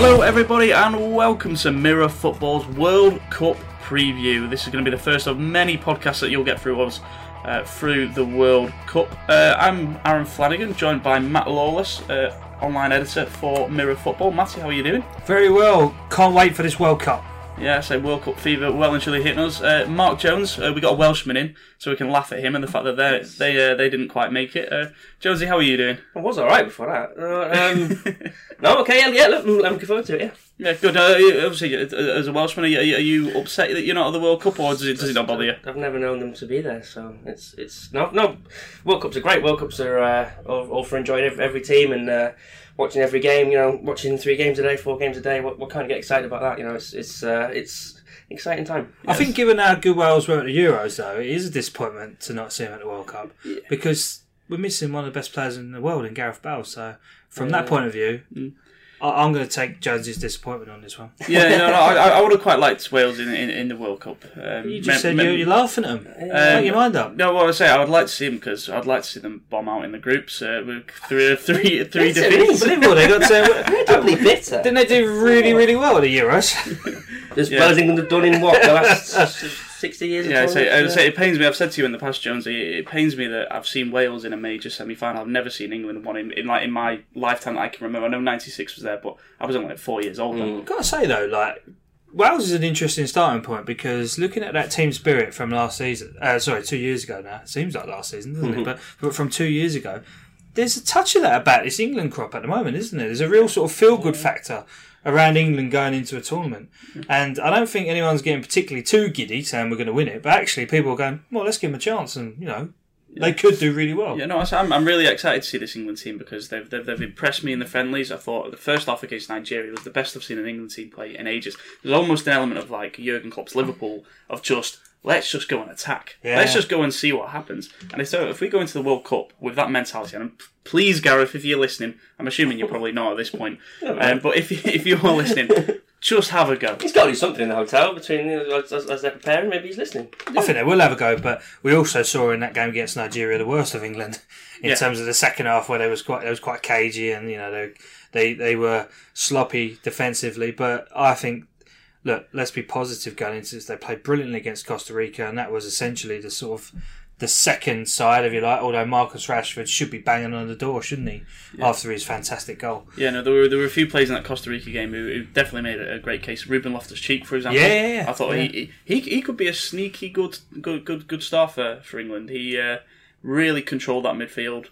Hello, everybody, and welcome to Mirror Football's World Cup preview. This is going to be the first of many podcasts that you'll get through us uh, through the World Cup. Uh, I'm Aaron Flanagan, joined by Matt Lawless, uh, online editor for Mirror Football. Matty, how are you doing? Very well. Can't wait for this World Cup. Yeah, so World Cup fever well and truly hitting us. Uh, Mark Jones, uh, we got a Welshman in, so we can laugh at him and the fact that they they uh, they didn't quite make it. Uh, Jonesy, how are you doing? I was alright before that. Uh, um, no, okay, yeah, yeah look, I'm looking forward to it, yeah. Yeah, good. Uh, obviously, uh, as a Welshman, are you, are you upset that you're not at the World Cup, or does it, does it not bother you? I've never known them to be there, so it's it's no no. World Cups are great. World Cups are uh, all, all for enjoying every, every team and uh, watching every game. You know, watching three games a day, four games a day. What, what kind of get excited about that? You know, it's it's uh, it's exciting time. I think, given how good Wales were at the Euros, though, it is a disappointment to not see him at the World Cup because we're missing one of the best players in the world in Gareth Bale. So, from that point of view, I- I'm going to take Jones's disappointment on this one. Yeah, no, no, I, I would have quite liked Wales in, in, in the World Cup. Um, You just me- said me- you're, you're laughing at them. Make your mind up. No, what I say, I would like to see them because I'd like to see them bomb out in the groups uh, with three, three, three Bitter, defeats. Unbelievable. They got to, Doubly bitter. didn't they do really, really well at the Euros? As Yeah. well as England have done in what the last sixty years. of Yeah, I say, I say it pains me. I've said to you in the past, Jones. It, it pains me that I've seen Wales in a major semi-final. I've never seen England one in, in like in my lifetime that I can remember. I know '96 was there, but I was only like four years old. then. Mm. Got to say though, like Wales is an interesting starting point because looking at that team spirit from last season, uh, sorry, two years ago now. It seems like last season, doesn't it? Mm-hmm. But, but from two years ago, there's a touch of that about this England crop at the moment, isn't there? There's a real sort of feel good factor around England going into a tournament, and I don't think anyone's getting particularly too giddy saying we're going to win it. But actually, people are going, well, let's give them a chance, and you know. They could do really well. Yeah, no, I'm, I'm really excited to see this England team because they've, they've, they've impressed me in the friendlies. I thought the first half against Nigeria was the best I've seen an England team play in ages. There's almost an element of like Jurgen Klopp's Liverpool of just let's just go and attack. Yeah. Let's just go and see what happens. And if so, if we go into the World Cup with that mentality, and please, Gareth, if you're listening, I'm assuming you're probably not at this point, um, but if if you are listening, just have a go. He's got to do something in the hotel between as, as, they're preparing. Maybe he's listening. I think they will have a go, but we also saw in that game against Nigeria the worst of England in Yeah. terms of the second half where they was quite they was quite cagey and you know they they they were sloppy defensively. But I think look, let's be positive going into this. They played brilliantly against Costa Rica, and that was essentially the sort of the second side, of you like. Although Marcus Rashford should be banging on the door, shouldn't he? After his fantastic goal. Yeah, no, there were there were a few plays in that Costa Rica game who, who definitely made a, a great case. Ruben Loftus Cheek, for example. Yeah, yeah, yeah. I thought Yeah. he, he he could be a sneaky good good good good star for, for England. He uh, really controlled that midfield.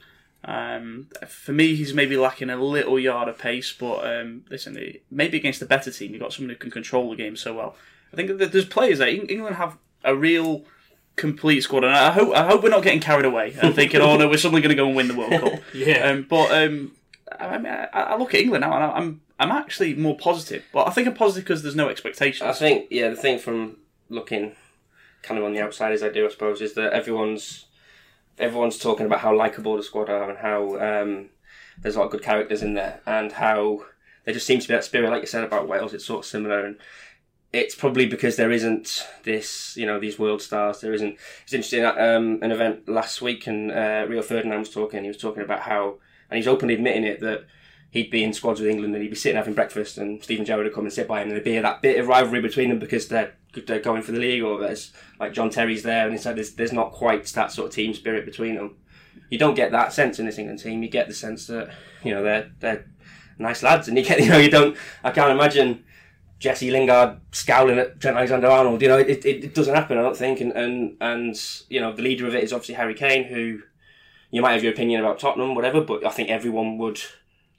Um, for me, he's maybe lacking a little yard of pace, but um, listen, maybe against a better team, you've got someone who can control the game so well. I think that there's players that England have a real complete squad, and I hope I hope we're not getting carried away and thinking, oh no, we're suddenly going to go and win the World Cup. Yeah. Um, but um, I, mean, I, I look at England now, and I'm I'm actually more positive. But I think I'm positive because there's no expectations. I think yeah, the thing from looking kind of on the outside as I do, I suppose, is that everyone's everyone's talking about how likable the squad are and how um, there's a lot of good characters in there and how there just seems to be that spirit, like you said about Wales. It's sort of similar and. It's probably because there isn't this, you know, these world stars. There isn't. It's interesting. At, um, an event last week, and uh, Rio Ferdinand was talking. He was talking about how, and he's openly admitting it that he'd be in squads with England and he'd be sitting having breakfast and Steven Gerrard would come and sit by him and there'd be that bit of rivalry between them because they're, they're going for the league or there's like John Terry's there and it's like there's, there's not quite that sort of team spirit between them. You don't get that sense in this England team. You get the sense that, you know, they're, they're nice lads and you get, you know, you don't, I can't imagine Jesse Lingard scowling at Trent Alexander-Arnold. You know, it, it, it doesn't happen. I don't think, and, and and you know, the leader of it is obviously Harry Kane, who you might have your opinion about Tottenham, whatever, but I think everyone would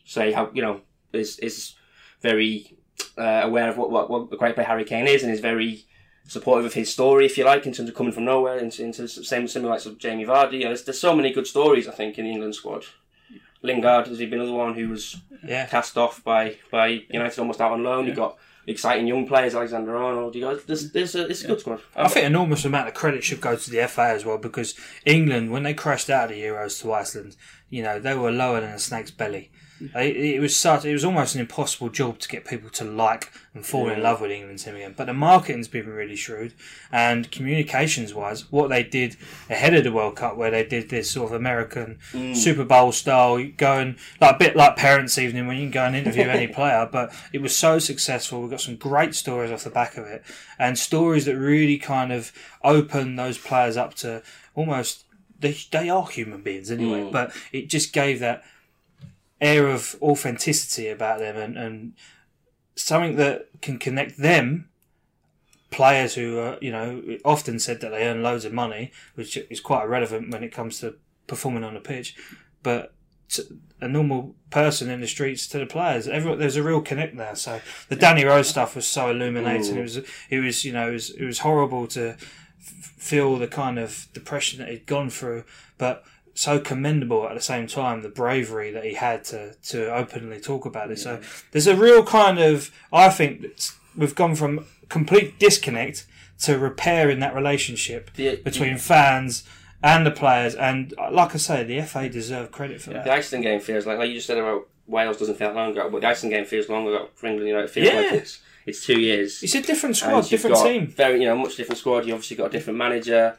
say how you know is is very uh, aware of what, what what the great player Harry Kane is, and is very supportive of his story, if you like, in terms of coming from nowhere into, into the same similar likes of Jamie Vardy. There's, there's so many good stories I think in the England squad. Lingard has he been another one who was Yeah. cast off by by United almost out on loan. You got exciting young players, Alexander Arnold. You got there's, there's a, it's a good squad. I think an enormous amount of credit should go to the FA as well because England, when they crashed out of the Euros to Iceland, you know they were lower than a snake's belly. They, it was such. It was almost an impossible job to get people to like and fall in love with England's team again. But the marketing's been really shrewd, and communications-wise, what they did ahead of the World Cup, where they did this sort of American mm. Super Bowl style, going like a bit like parents' evening when you can go and interview any player. But it was so successful. We got some great stories off the back of it, and stories that really kind of open those players up to almost. They, they are human beings anyway, mm. but it just gave that air of authenticity about them and, and something that can connect them. Players who are you know often said that they earn loads of money which is quite irrelevant when it comes to performing on the pitch but a normal person in the streets to the players everyone there's a real connect there. So the Danny Rose stuff was so illuminating. It was it was you know it was, it was horrible to f- feel the kind of depression that he'd gone through but so commendable at the same time the bravery that he had to to openly talk about it. So there's a real kind of I think we've gone from complete disconnect to repair in that relationship The- between fans and the players. And uh, like I say, the FA deserve credit for that. The Iceland game feels like, like you just said about Wales doesn't feel long ago, but the Iceland game feels long ago for England. You know, it feels Yeah. like it's it's two years. It's a different squad, different team. Very, you know, much different squad. You obviously got a different manager,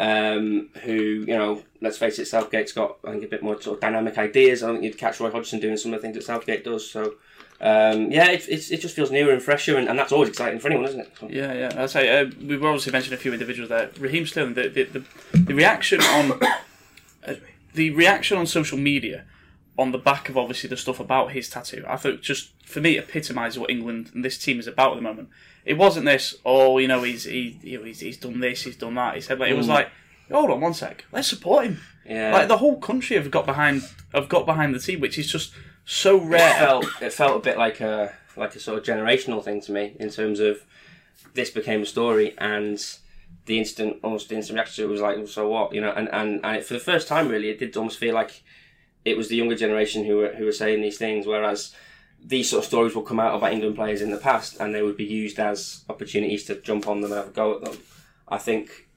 um, who you know, let's face it, Southgate's got I think a bit more sort of dynamic ideas. I think you'd catch Roy Hodgson doing some of the things that Southgate does. So. Um, yeah, it, it's, it just feels newer and fresher, and, and that's always exciting for anyone, isn't it? So- Yeah, yeah. I'd say uh, we've obviously mentioned a few individuals there. Raheem Sterling, the the, the, the reaction on uh, the reaction on social media on the back of obviously the stuff about his tattoo, I thought just for me epitomised what England and this team is about at the moment. It wasn't this, oh, you know, he's he, you know, he's, he's done this, he's done that. He said like it was mm. like, hold on one sec, let's support him. Yeah. Like the whole country have got behind have got behind the team, which is just so rare. it felt it felt a bit like a like a sort of generational thing to me in terms of this became a story and the instant almost the instant reaction to it was like so what you know and and, and it, for the first time really it did almost feel like it was the younger generation who were who were saying these things whereas these sort of stories will come out about England players in the past and they would be used as opportunities to jump on them and have a go at them I think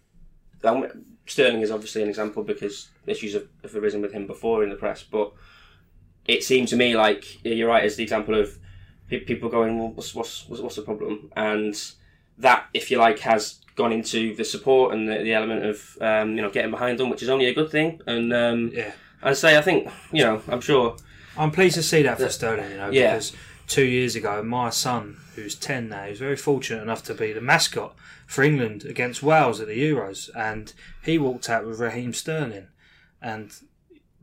um, Sterling is obviously an example because issues have, have arisen with him before in the press but it seemed to me like you're right as the example of people going, well, what's, what's what's the problem? And that, if you like, has gone into the support and the, the element of um, you know getting behind them, which is only a good thing. And um, Yeah. I'd say I think you know I'm sure I'm pleased to see that for Sterling, you know, Yeah. because two years ago, my son, who's 10 now, he's very fortunate enough to be the mascot for England against Wales at the Euros, and he walked out with Raheem Sterling. And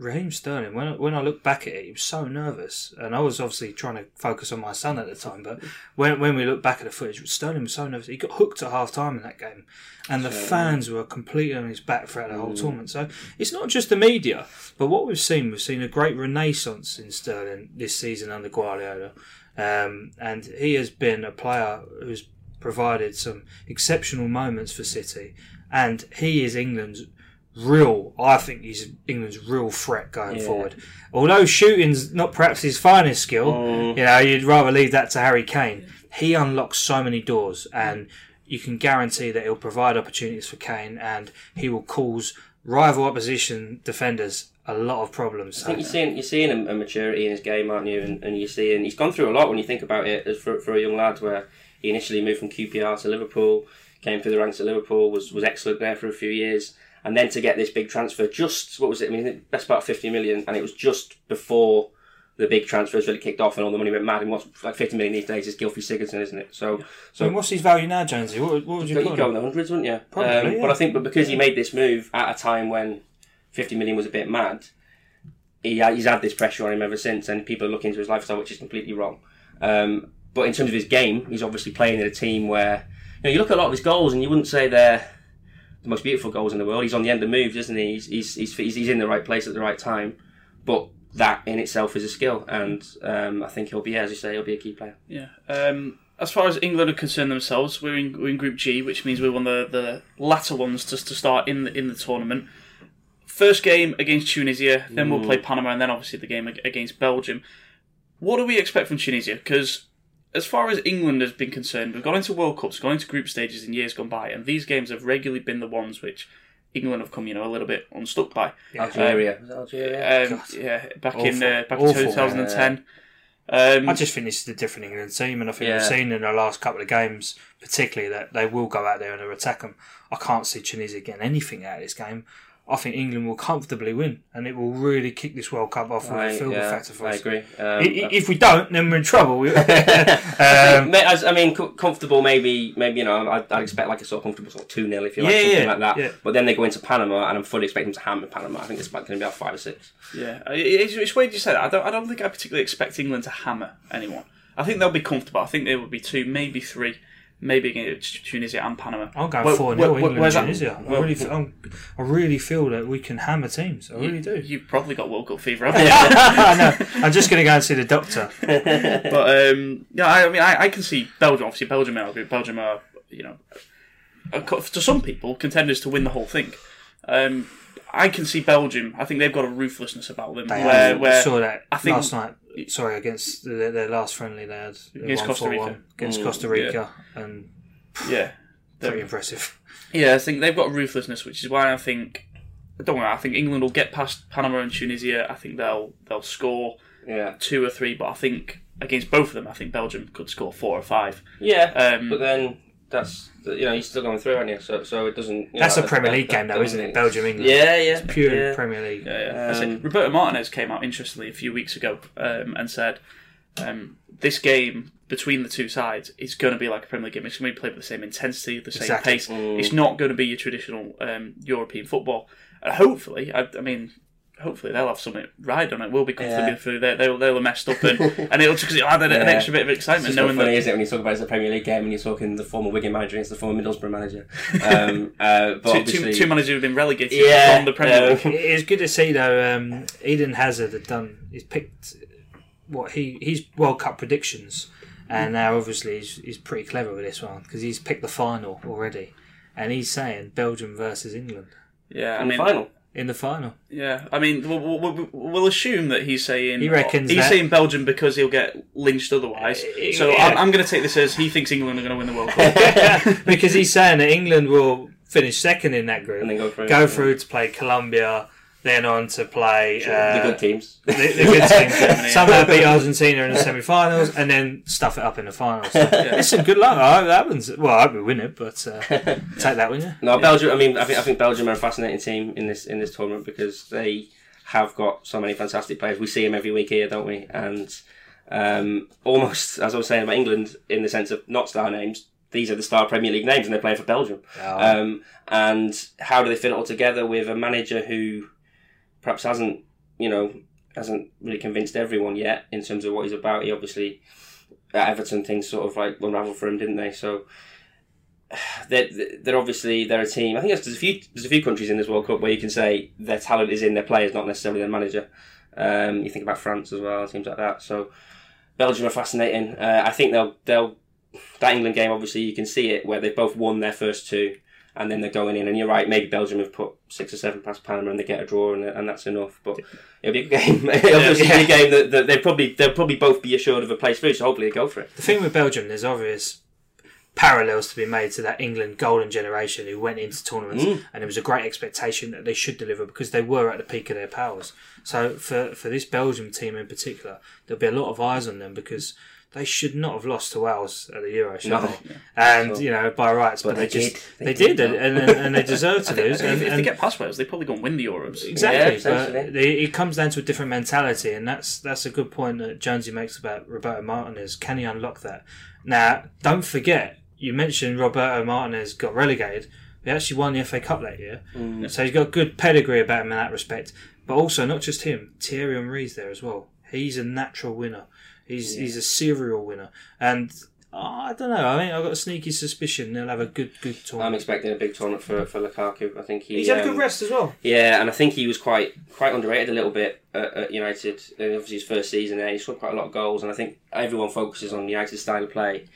Raheem Sterling, when I, when I look back at it, he was so nervous, and I was obviously trying to focus on my son at the time. But when when we look back at the footage, Sterling was so nervous. He got hooked at half time in that game, and the fans were completely on his back throughout the whole tournament. So it's not just the media, but what we've seen, we've seen a great renaissance in Sterling this season under Guardiola, um, and he has been a player who's provided some exceptional moments for City, and he is England's real. I think he's England's real threat going forward. Although shooting's not perhaps his finest skill, oh. you know, you'd rather leave that to Harry Kane. He unlocks so many doors, and you can guarantee that he'll provide opportunities for Kane, and he will cause rival opposition defenders a lot of problems. I think you're seeing you're seeing a, a maturity in his game, aren't you? And, and you're seeing he's gone through a lot when you think about it as for, for a young lad. Where he initially moved from QPR to Liverpool, came through the ranks at Liverpool, was was excellent there for a few years, and then to get this big transfer, just what was it? I mean, best part fifty million, and it was just before the big transfers really kicked off and all the money went mad. And what's like fifty million these days is Gylfi Sigurdsson, isn't it? So so, what's his value now, Jonesy? What, what would you you'd go in the hundreds, wouldn't you? Probably, Um, yeah. But I think, but because he made this move at a time when 50 million was a bit mad, he, he's had this pressure on him ever since, and people are looking into his lifestyle, which is completely wrong. Um, but in terms of his game, he's obviously playing in a team where you know you look at a lot of his goals and you wouldn't say they're the most beautiful goals in the world. He's on the end of moves, isn't he? He's he's he's, he's in the right place at the right time, but that in itself is a skill, and um, I think he'll be, as you say, he'll be a key player. Yeah. Um, as far as England are concerned themselves, we're in, we're in Group G, which means we're one of the, the latter ones to, to start in the, in the tournament. First game against Tunisia, then we'll play Panama, and then obviously the game against Belgium. What do we expect from Tunisia? Because as far as England has been concerned, we've gone into World Cups, gone into group stages in years gone by, and these games have regularly been the ones which England have come, you know, a little bit unstuck by. Algeria, Was it Algeria. Um, yeah, back in Awful. uh, back in Awful. 2010. Um, I just think this is a different England team, and I think Yeah. we've seen in the last couple of games, particularly that they will go out there and attack them. I can't see Tunisia getting anything out of this game. I think England will comfortably win, and it will really kick this World Cup off with I, a feel good yeah, factor for I us. agree. Um, I- I- If we don't, then we're in trouble. um, Ma- as- I mean, comfortable. Maybe, maybe you know, I'd, I'd expect like a sort of comfortable sort of two 0 if you like Yeah, something yeah, like that. yeah. But then they go into Panama, and I'm fully expecting them to hammer Panama. I think it's like going to be about five or six. Yeah, I- it's, it's weird you said that. I don't. I don't think I particularly expect England to hammer anyone. I think they'll be comfortable. I think there would be two, maybe three, maybe against Tunisia and Panama. I'll go Well, four well, 0 well, England where's that- Tunisia. I well, really, feel, I'm, I really feel that we can hammer teams. I really do. You've probably got World Cup fever, haven't you? I know. I'm just going to go and see the doctor. but um, yeah, I, I mean, I, I can see Belgium. Obviously, Belgium are Belgium are you know, to some people contenders to win the whole thing. Um, I can see Belgium. I think they've got a ruthlessness about them. They where, where saw that I think- last night. Sorry, against their, their last friendly, they had they Against Costa Rica. Against Mm, Costa Rica, and yeah, pretty they're- impressive. Yeah, I think they've got a ruthlessness, which is why I think. Don't worry, I think England will get past Panama and Tunisia. I think they'll they'll score Yeah, two or three, but I think against both of them, I think Belgium could score four or five. yeah. Um, but then that's you know you're still going through, aren't you? So so it doesn't. You That's know, a Premier that- League that- game, though, isn't it? Belgium, England. Yeah, yeah, Pure yeah. Premier League. Yeah, yeah. I say, Um, Roberto Martinez came out interestingly a few weeks ago um, and said um, this game between the two sides is going to be like a Premier League game. It's going to be played with the same intensity, the same Exactly. pace. It's not going to be your traditional um, European football. And hopefully, I, I mean. Hopefully they'll have something ride on it. We'll be comfortably Yeah. through. They, they'll they'll have messed up and, and it'll just add an, an extra bit of It's excitement just knowing funny, that is it, when you talk about it as a Premier League game and you're talking the former Wigan manager against the former Middlesbrough manager? Um, uh, but two, obviously, two, two managers who have been relegated Yeah, from the Premier League. It's good to see though. Um, Eden Hazard had done. He's picked what he he's World Cup predictions, and now obviously he's, he's pretty clever with this one because he's picked the final already, and he's saying Belgium versus England Yeah, I the mean, final. In the final. Yeah, I mean, we'll, we'll, we'll assume that he's saying He reckons he's that- saying Belgium because he'll get lynched otherwise. Uh, so yeah. I'm, I'm going to take this as he thinks England are going to win the World Cup. because he's saying that England will finish second in that group, And then go through. go through to play Colombia, then on to play uh, the good teams. the, the good teams. Somehow beat Argentina in the semi-finals, and then stuff it up in the finals. So, Listen, good luck. I hope that happens. Well, I hope we win it, but uh, take that, wouldn't you? No, Belgium. I mean, I think I think Belgium are a fascinating team in this in this tournament because they have got so many fantastic players. We see them every week here, don't we? And um, almost as I was saying about England, in the sense of not star names, these are the star Premier League names, and they're playing for Belgium. Um, and how do they fit it all together with a manager who perhaps hasn't, you know, hasn't really convinced everyone yet in terms of what he's about? He obviously at Everton things sort of like unravelled for him, didn't they? So they're, they're obviously they're a team. I think there's a few there's a few countries in this World Cup where you can say their talent is in their players, not necessarily their manager. Um, you think about France as well, teams like that. So Belgium are fascinating. Uh, I think they'll they'll that England game. Obviously, you can see it where they've both won their first two, and then they're going in. And you're right, maybe Belgium have put six or seven past Panama, and they get a draw, and, and that's enough. But it'll be a good game. it'll obviously be a game that, that they probably they'll probably both be assured of a place through. So hopefully they go for it. The thing with Belgium, there's obvious parallels to be made to that England golden generation who went into tournaments, Mm. and there was a great expectation that they should deliver because they were at the peak of their powers. So for for this Belgium team in particular, there'll be a lot of eyes on them because. They should not have lost to Wales at the Euro, should No. they? And Sure. you know by rights, but, But they, they just did. they, They did, did, and, and, and they deserve to lose. if, And, if they get past Wales, they probably go and win the Euros. Exactly, Yeah, but essentially. the, it comes down to a different mentality, and that's that's a good point that Jonesy makes about Roberto Martinez. Can he unlock that? Now, don't forget, you mentioned Roberto Martinez got relegated. He actually won the FA Cup that year, mm. so he's got good pedigree about him in that respect. But also, not just him, Thierry Henry's there as well. He's a natural winner. He's he's a serial winner, and oh, I don't know. I mean, I've got a sneaky suspicion they'll have a good good tournament. I'm expecting a big tournament for for Lukaku. I think he, He's had a good um, rest as well. Yeah, and I think he was quite quite underrated a little bit at, at United. Uh, obviously, his first season there, he scored quite a lot of goals, and I think everyone focuses on United's style of play.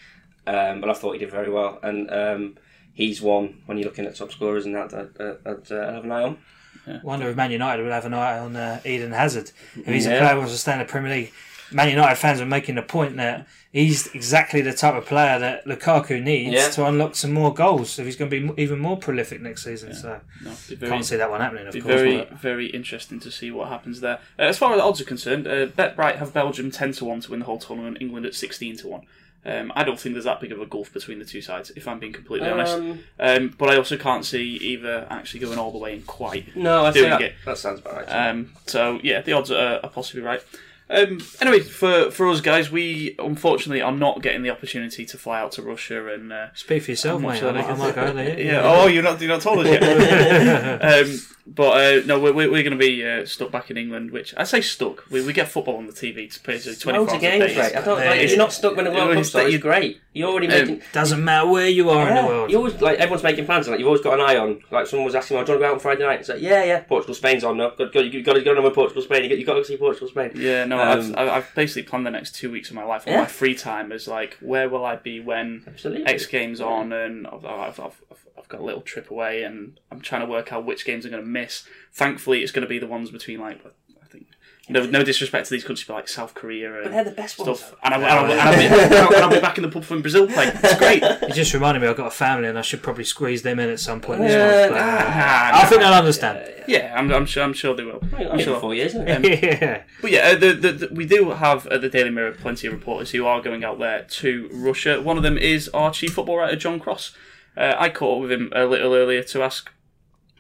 Um, but I thought he did very well, and um, he's one when you're looking at top scorers and that. that, that, that uh, I'll have an eye on. Wonder if Man United would have an eye on uh, Eden Hazard. If he's a player who wants to stay in the Premier League, Man United fans are making the point that he's exactly the type of player that Lukaku needs Yeah. to unlock some more goals. If he's going to be even more prolific next season, so No, very, can't see that one happening. Of be course, very, but- very interesting to see what happens there. Uh, as far as the odds are concerned, uh, BetBright have Belgium ten to one to win the whole tournament. England at sixteen to one. Um, I don't think there's that big of a gulf between the two sides, if I'm being completely honest. Um, Um, but I also can't see either actually going all the way and quite. no, I Doing think that, it. that sounds about right. Um, so yeah, the odds are, are possibly right. Um, anyway, for for us guys, we unfortunately are not getting the opportunity to fly out to Russia and. Uh, Speak for yourself, I'm not mate. I might, they I can- might go there. yeah. Oh, you're not you're not told us yet. um, but uh, no, we're, we're going to be uh, stuck back in England. Which I say stuck. We, we get football on the TV to play twenty four Loads hours games, day. right? I don't like. is- You're not stuck when the World Well, Cup starts. you- You're great. You're already Um, making. Doesn't matter where you are in the world. you always like everyone's making plans. Like you've always got an eye on. Like someone was asking, "Oh, "Do you want to go out on Friday night?" It's like, "Yeah, yeah." Portugal, Spain's on. No, good, good. You got to go on with Portugal, Spain. You got, you got to see Portugal, Spain. Yeah, no, Um, I've, I've basically planned the next two weeks of my life. All Yeah. my free time is like, where will I be when Absolutely. X Games on, and I've, I've, I've, I've got a little trip away, and I'm trying to work out which games I'm going to miss. Thankfully, it's going to be the ones between like no no disrespect to these countries, but like South Korea and But they're the best ones. stuff. And, I, and, I'll, and, I'll be, and I'll- and I'll be back in the pub when Brazil play. It's great. It just reminded me I've got a family and I should probably squeeze them in at some point this Yeah, month. but, nah, uh, I think they'll understand. Yeah, I'm, I'm sure. I'm sure they will. I'm sure. four years, isn't yeah. But yeah, uh, the, the, the, we do have at the Daily Mirror plenty of reporters who are going out there to Russia. One of them is our chief football writer, John Cross. Uh, I caught up with him a little earlier to ask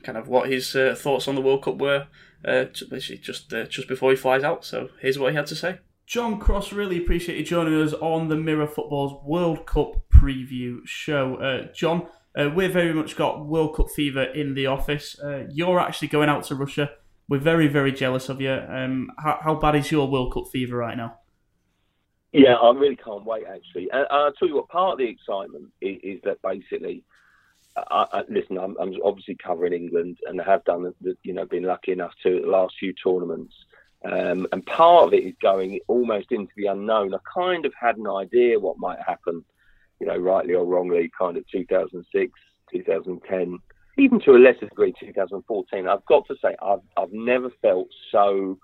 kind of what his uh, thoughts on the World Cup were, uh, basically just uh, just before he flies out. So here's what he had to say. John Cross, really appreciate you joining us on the Mirror Football's World Cup preview show. Uh, John, uh, we've very much got World Cup fever in the office. Uh, you're actually going out to Russia. We're very, very jealous of you. Um, how, how bad is your World Cup fever right now? Yeah, I really can't wait actually. And I'll tell you what, part of the excitement is, is that basically, I, I, listen, I'm, I'm obviously covering England and have done, the, you know, been lucky enough to the last few tournaments. Um, and part of it is going almost into the unknown. I kind of had an idea what might happen, you know, rightly or wrongly, kind of 2006, 2010, even to a lesser degree 2014. I've got to say, I've, I've never felt so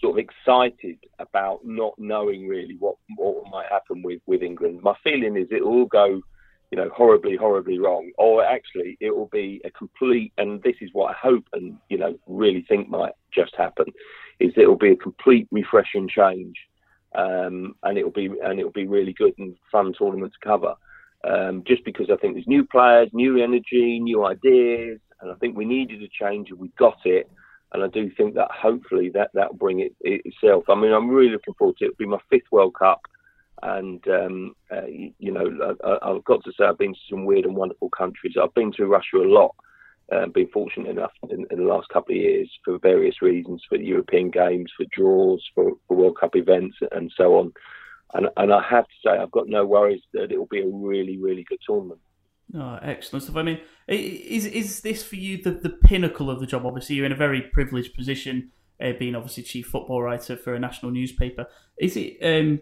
sort of excited about not knowing really what what might happen with with England. My feeling is it will go, you know, horribly, horribly wrong, or actually it will be a complete. And this is what I hope and you know really think might just happen, is it will be a complete refreshing change, um, and it will be and it will be really good and fun tournament to cover. Um, just because I think there's new players, new energy, new ideas, and I think we needed a change and we got it and I do think that hopefully that that'll bring it, it itself. I mean, I'm really looking forward to it. It'll be my fifth World Cup, and um, uh, you, know, I, I've got to say I've been to some weird and wonderful countries. I've been to Russia a lot. Uh, been fortunate enough in, in the last couple of years for various reasons, for European games, for draws, for, for World Cup events, and so on. And, and I have to say, I've got no worries that it will be a really, really good tournament. Oh, excellent stuff. I mean, is is this for you the, the pinnacle of the job? Obviously, you're in a very privileged position, uh, being obviously chief football writer for a national newspaper. Is it um,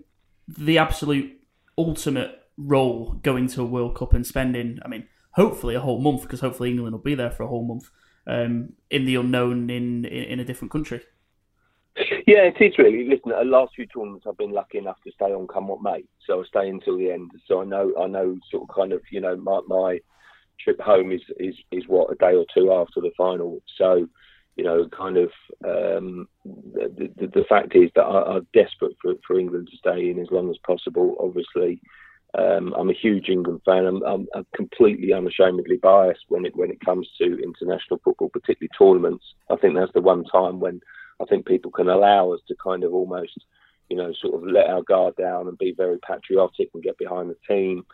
the absolute ultimate role going to a World Cup and spending? I mean, hopefully a whole month, because hopefully England will be there for a whole month um, in the unknown in, in in a different country. Yeah, it is really. Listen, the last few tournaments I've been lucky enough to stay on come what may, so I stay until the end. So I know, I know, sort of, kind of, you know, my my trip home is is is what a day or two after the final. So, you know, kind of, um, the, the the fact is that I, I'm desperate for for England to stay in as long as possible. Obviously, um, I'm a huge England fan. I'm, I'm, I'm completely unashamedly biased when it when it comes to international football, particularly tournaments. I think that's the one time when I think people can allow us to kind of almost, you know, sort of let our guard down and be very patriotic and get behind the team.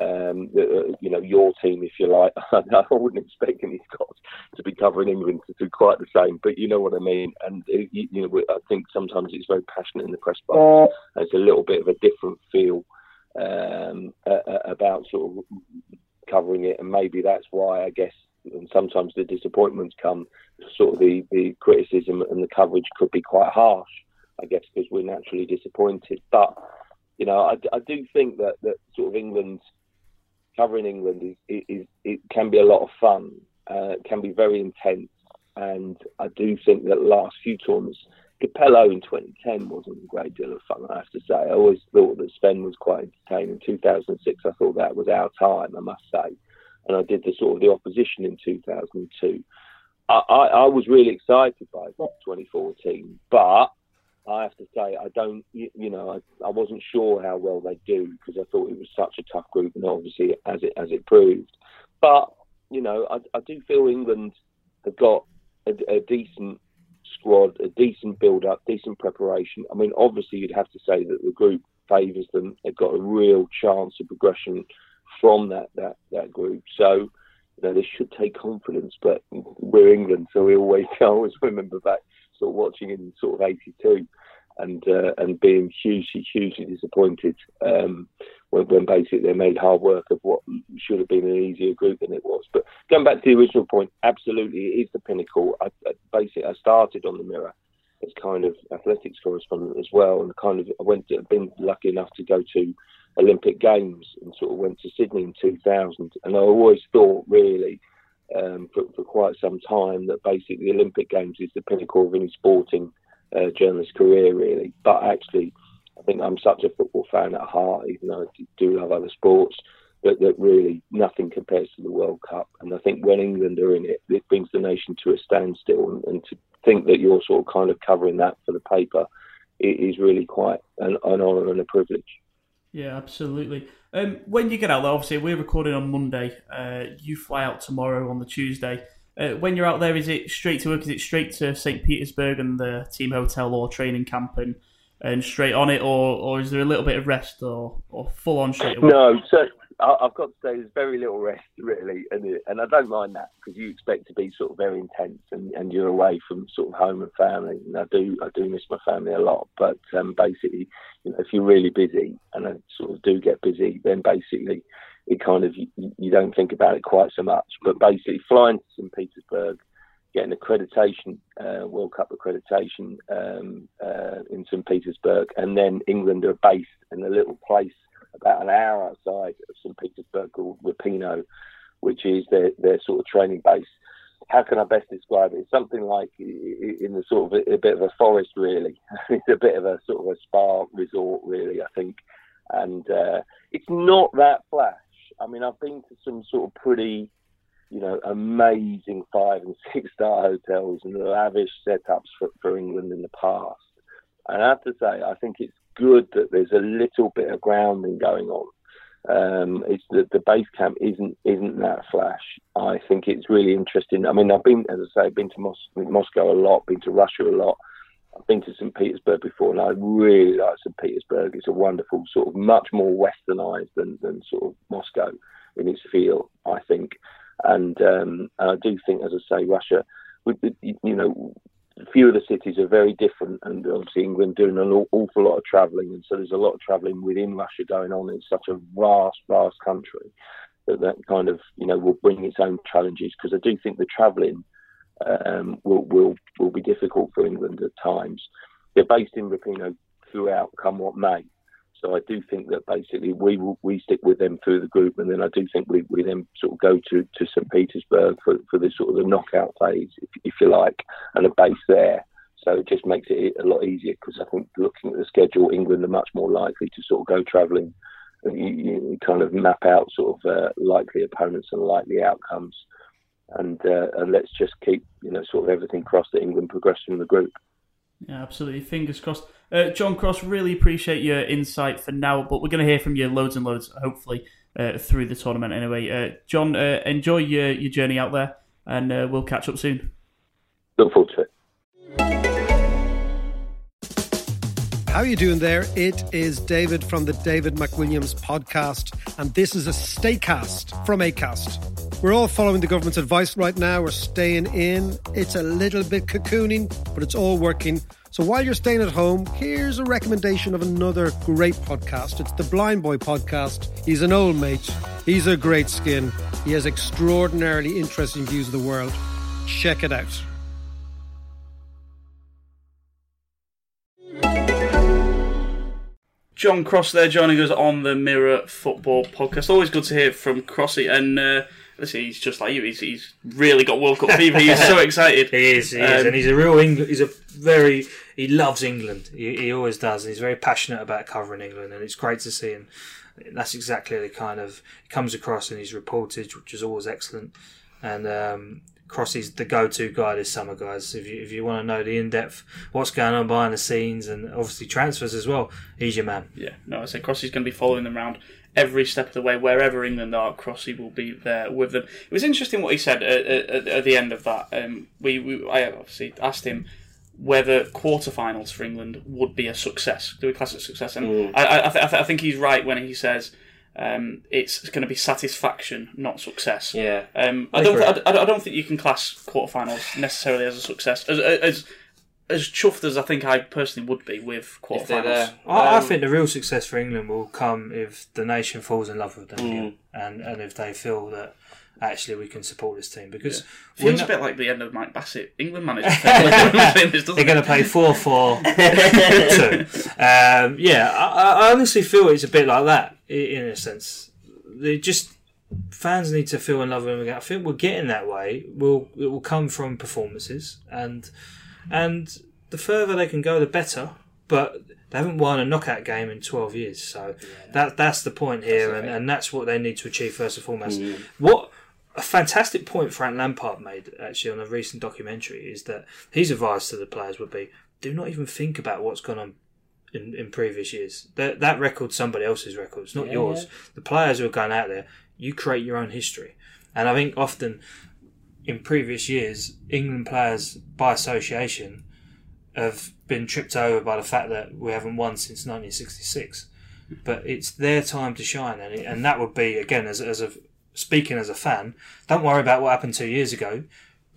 Um, uh, you know, your team, if you like. I wouldn't expect any Scots to be covering England to do quite the same, but you know what I mean. And uh, you, know, I think sometimes it's very passionate in the press box. It's a little bit of a different feel um, about sort of covering it, and maybe that's why I guess. And sometimes the disappointments come, sort of the, the criticism and the coverage could be quite harsh, I guess, because we're naturally disappointed. But you know, I, I do think that, that sort of England covering England is, is, it can be a lot of fun. Uh, it can be very intense, and I do think that last few tournaments, Capello in 2010 wasn't a great deal of fun. I have to say. I always thought that Sven was quite entertaining. In 2006, I thought that was our time. I must say, and I did the sort of the opposition in 2002. I, I, I was really excited by 2014, but I have to say, I don't, you, know, I, I, wasn't sure how well they do because I thought it was such a tough group, and obviously as it as it proved. But you know, I, I do feel England have got a, a decent squad, a decent build-up, decent preparation. I mean, obviously you'd have to say that the group favours them. They've got a real chance of progression from that that that group. So. You know, they should take confidence, but we're England, so we always always remember back sort of watching in sort of '82 and uh, and being hugely hugely disappointed um, when, when, basically they made hard work of what should have been an easier group than it was. But going back to the original point, absolutely it is the pinnacle. I, I basically I started on the Mirror as kind of athletics correspondent as well, and kind of I went to, been lucky enough to go to Olympic Games and sort of went to Sydney in 2000, and I always thought really. Um, for, for quite some time, that basically the Olympic Games is the pinnacle of any sporting uh, journalist career, really. But actually, I think I'm such a football fan at heart, even though I do love other sports, that, that really nothing compares to the World Cup. And I think when England are in it, it brings the nation to a standstill. And, and to think that you're sort of kind of covering that for the paper it is really quite an, an honour and a privilege. Yeah, absolutely. Um, when you get out there, obviously we're recording on Monday. Uh, you fly out tomorrow on the Tuesday. Uh, when you're out there, is it straight to work? Is it straight to St. Petersburg and the team hotel or training camp and, and straight on it, or, or is there a little bit of rest or, or full on straight away? No, so I've got to say there's very little rest really, and and I don't mind that because you expect to be sort of very intense and, and you're away from sort of home and family, and I do I do miss my family a lot. But um, basically, you know, if you're really busy, and I sort of do get busy, then basically it kind of you, you, don't think about it quite so much. But basically, flying to St. Petersburg, getting accreditation, uh, World Cup accreditation um, uh, in St. Petersburg, and then England are based in a little place about an hour outside of St. Petersburg called Repino, which is their, their sort of training base. How can I best describe it? It's something like in the sort of a, a bit of a forest, really. it's a bit of a sort of a spa resort, really. I think, and uh, it's not that flash I mean, I've been to some sort of pretty, you know, amazing five and six star hotels and lavish setups for, for England in the past. And I have to say, I think it's good that there's a little bit of grounding going on. Um, it's that the base camp isn't isn't that flash. I think it's really interesting. I mean, I've been, as I say, I've been to Mos- Moscow a lot, been to Russia a lot. I've been to St. Petersburg before, and I really like St. Petersburg. It's a wonderful sort of much more westernized than, than sort of Moscow in its feel, I think. And, um, and I do think, as I say, Russia, you know, a few of the cities are very different, and obviously England doing an awful lot of travelling, and so there's a lot of travelling within Russia going on. It's such a vast, vast country that that kind of you know will bring its own challenges because I do think the travelling um, will, will will be difficult for England at times. They're based in Repino throughout, come what may. So I do think that basically we we stick with them through the group, and then I do think we, we then sort of go to, to St Petersburg for, for the sort of the knockout phase, if, if you like, and a base there. So it just makes it a lot easier because I think looking at the schedule, England are much more likely to sort of go travelling. You, you, kind of map out sort of uh, likely opponents and likely outcomes and uh, and let's just keep you know sort of everything crossed that England progress in the group. Yeah, absolutely. Fingers crossed. Uh, John Cross, really appreciate your insight for now, but we're going to hear from you loads and loads, hopefully, uh, through the tournament anyway. Uh, John, uh, enjoy your, your journey out there, and uh, we'll catch up soon. Look forward to it. How are you doing there? It is David from the David McWilliams podcast, and this is a Staycast from Acast. We're all following the government's advice right now. We're staying in. It's a little bit cocooning, but it's all working. So while you're staying at home, here's a recommendation of another great podcast. It's the Blind Boy podcast. He's an old mate. He's a great skin. He has extraordinarily interesting views of the world. Check it out. John Cross there joining us on the Mirror Football Podcast. Always good to hear from Crossy. And uh, listen, he's just like you. He's, he's really got World Cup fever. He's so excited. He is, he is, Um, and he's a real England. He's a very he loves England. He, he always does. And he's very passionate about covering England, and it's great to see. And that's exactly the kind of comes across in his reportage, which is always excellent. And um, Crossy's the go-to guy this summer, guys. If you if you want to know the in-depth what's going on behind the scenes, and obviously transfers as well, he's your man. Yeah, no, I say Crossy's going to be following them around every step of the way. Wherever England are, Crossy will be there with them. It was interesting what he said at, at, at the end of that. Um, we, we, I obviously asked him whether quarterfinals for England would be a success. Do we class it a success? And I, I, I, th- I, th- I think he's right when he says um, it's going to be satisfaction, not success. Yeah. Um, I, I don't. agree. I, I don't think you can class quarterfinals necessarily as a success. As as as chuffed as I think I personally would be with If they're quarterfinals. there. I, I Um, think the real success for England will come if the nation falls in love with them again, and and if they feel that actually we can support this team because we're Feels not- a bit like the end of Mike Bassett, England manager. They're they're going to play four four two. Um, yeah, I, I honestly feel it's a bit like that i- in a sense. They just fans need to feel in love with them again. I think we're getting that way. Will it will come from performances and and the further they can go, the better. But they haven't won a knockout game in twelve years, so that that's the point here, and, and that's what they need to achieve first and foremost. What a fantastic point Frank Lampard made actually on a recent documentary is that his advice to the players would be: do not even think about what's gone on in, in previous years. That that record's somebody else's record. It's not yours. The players who are going out there, you create your own history. And I think often in previous years, England players by association have been tripped over by the fact that we haven't won since 1966. But it's their time to shine, and, it, and that would be again as as a speaking as a fan. Don't worry about what happened two years ago,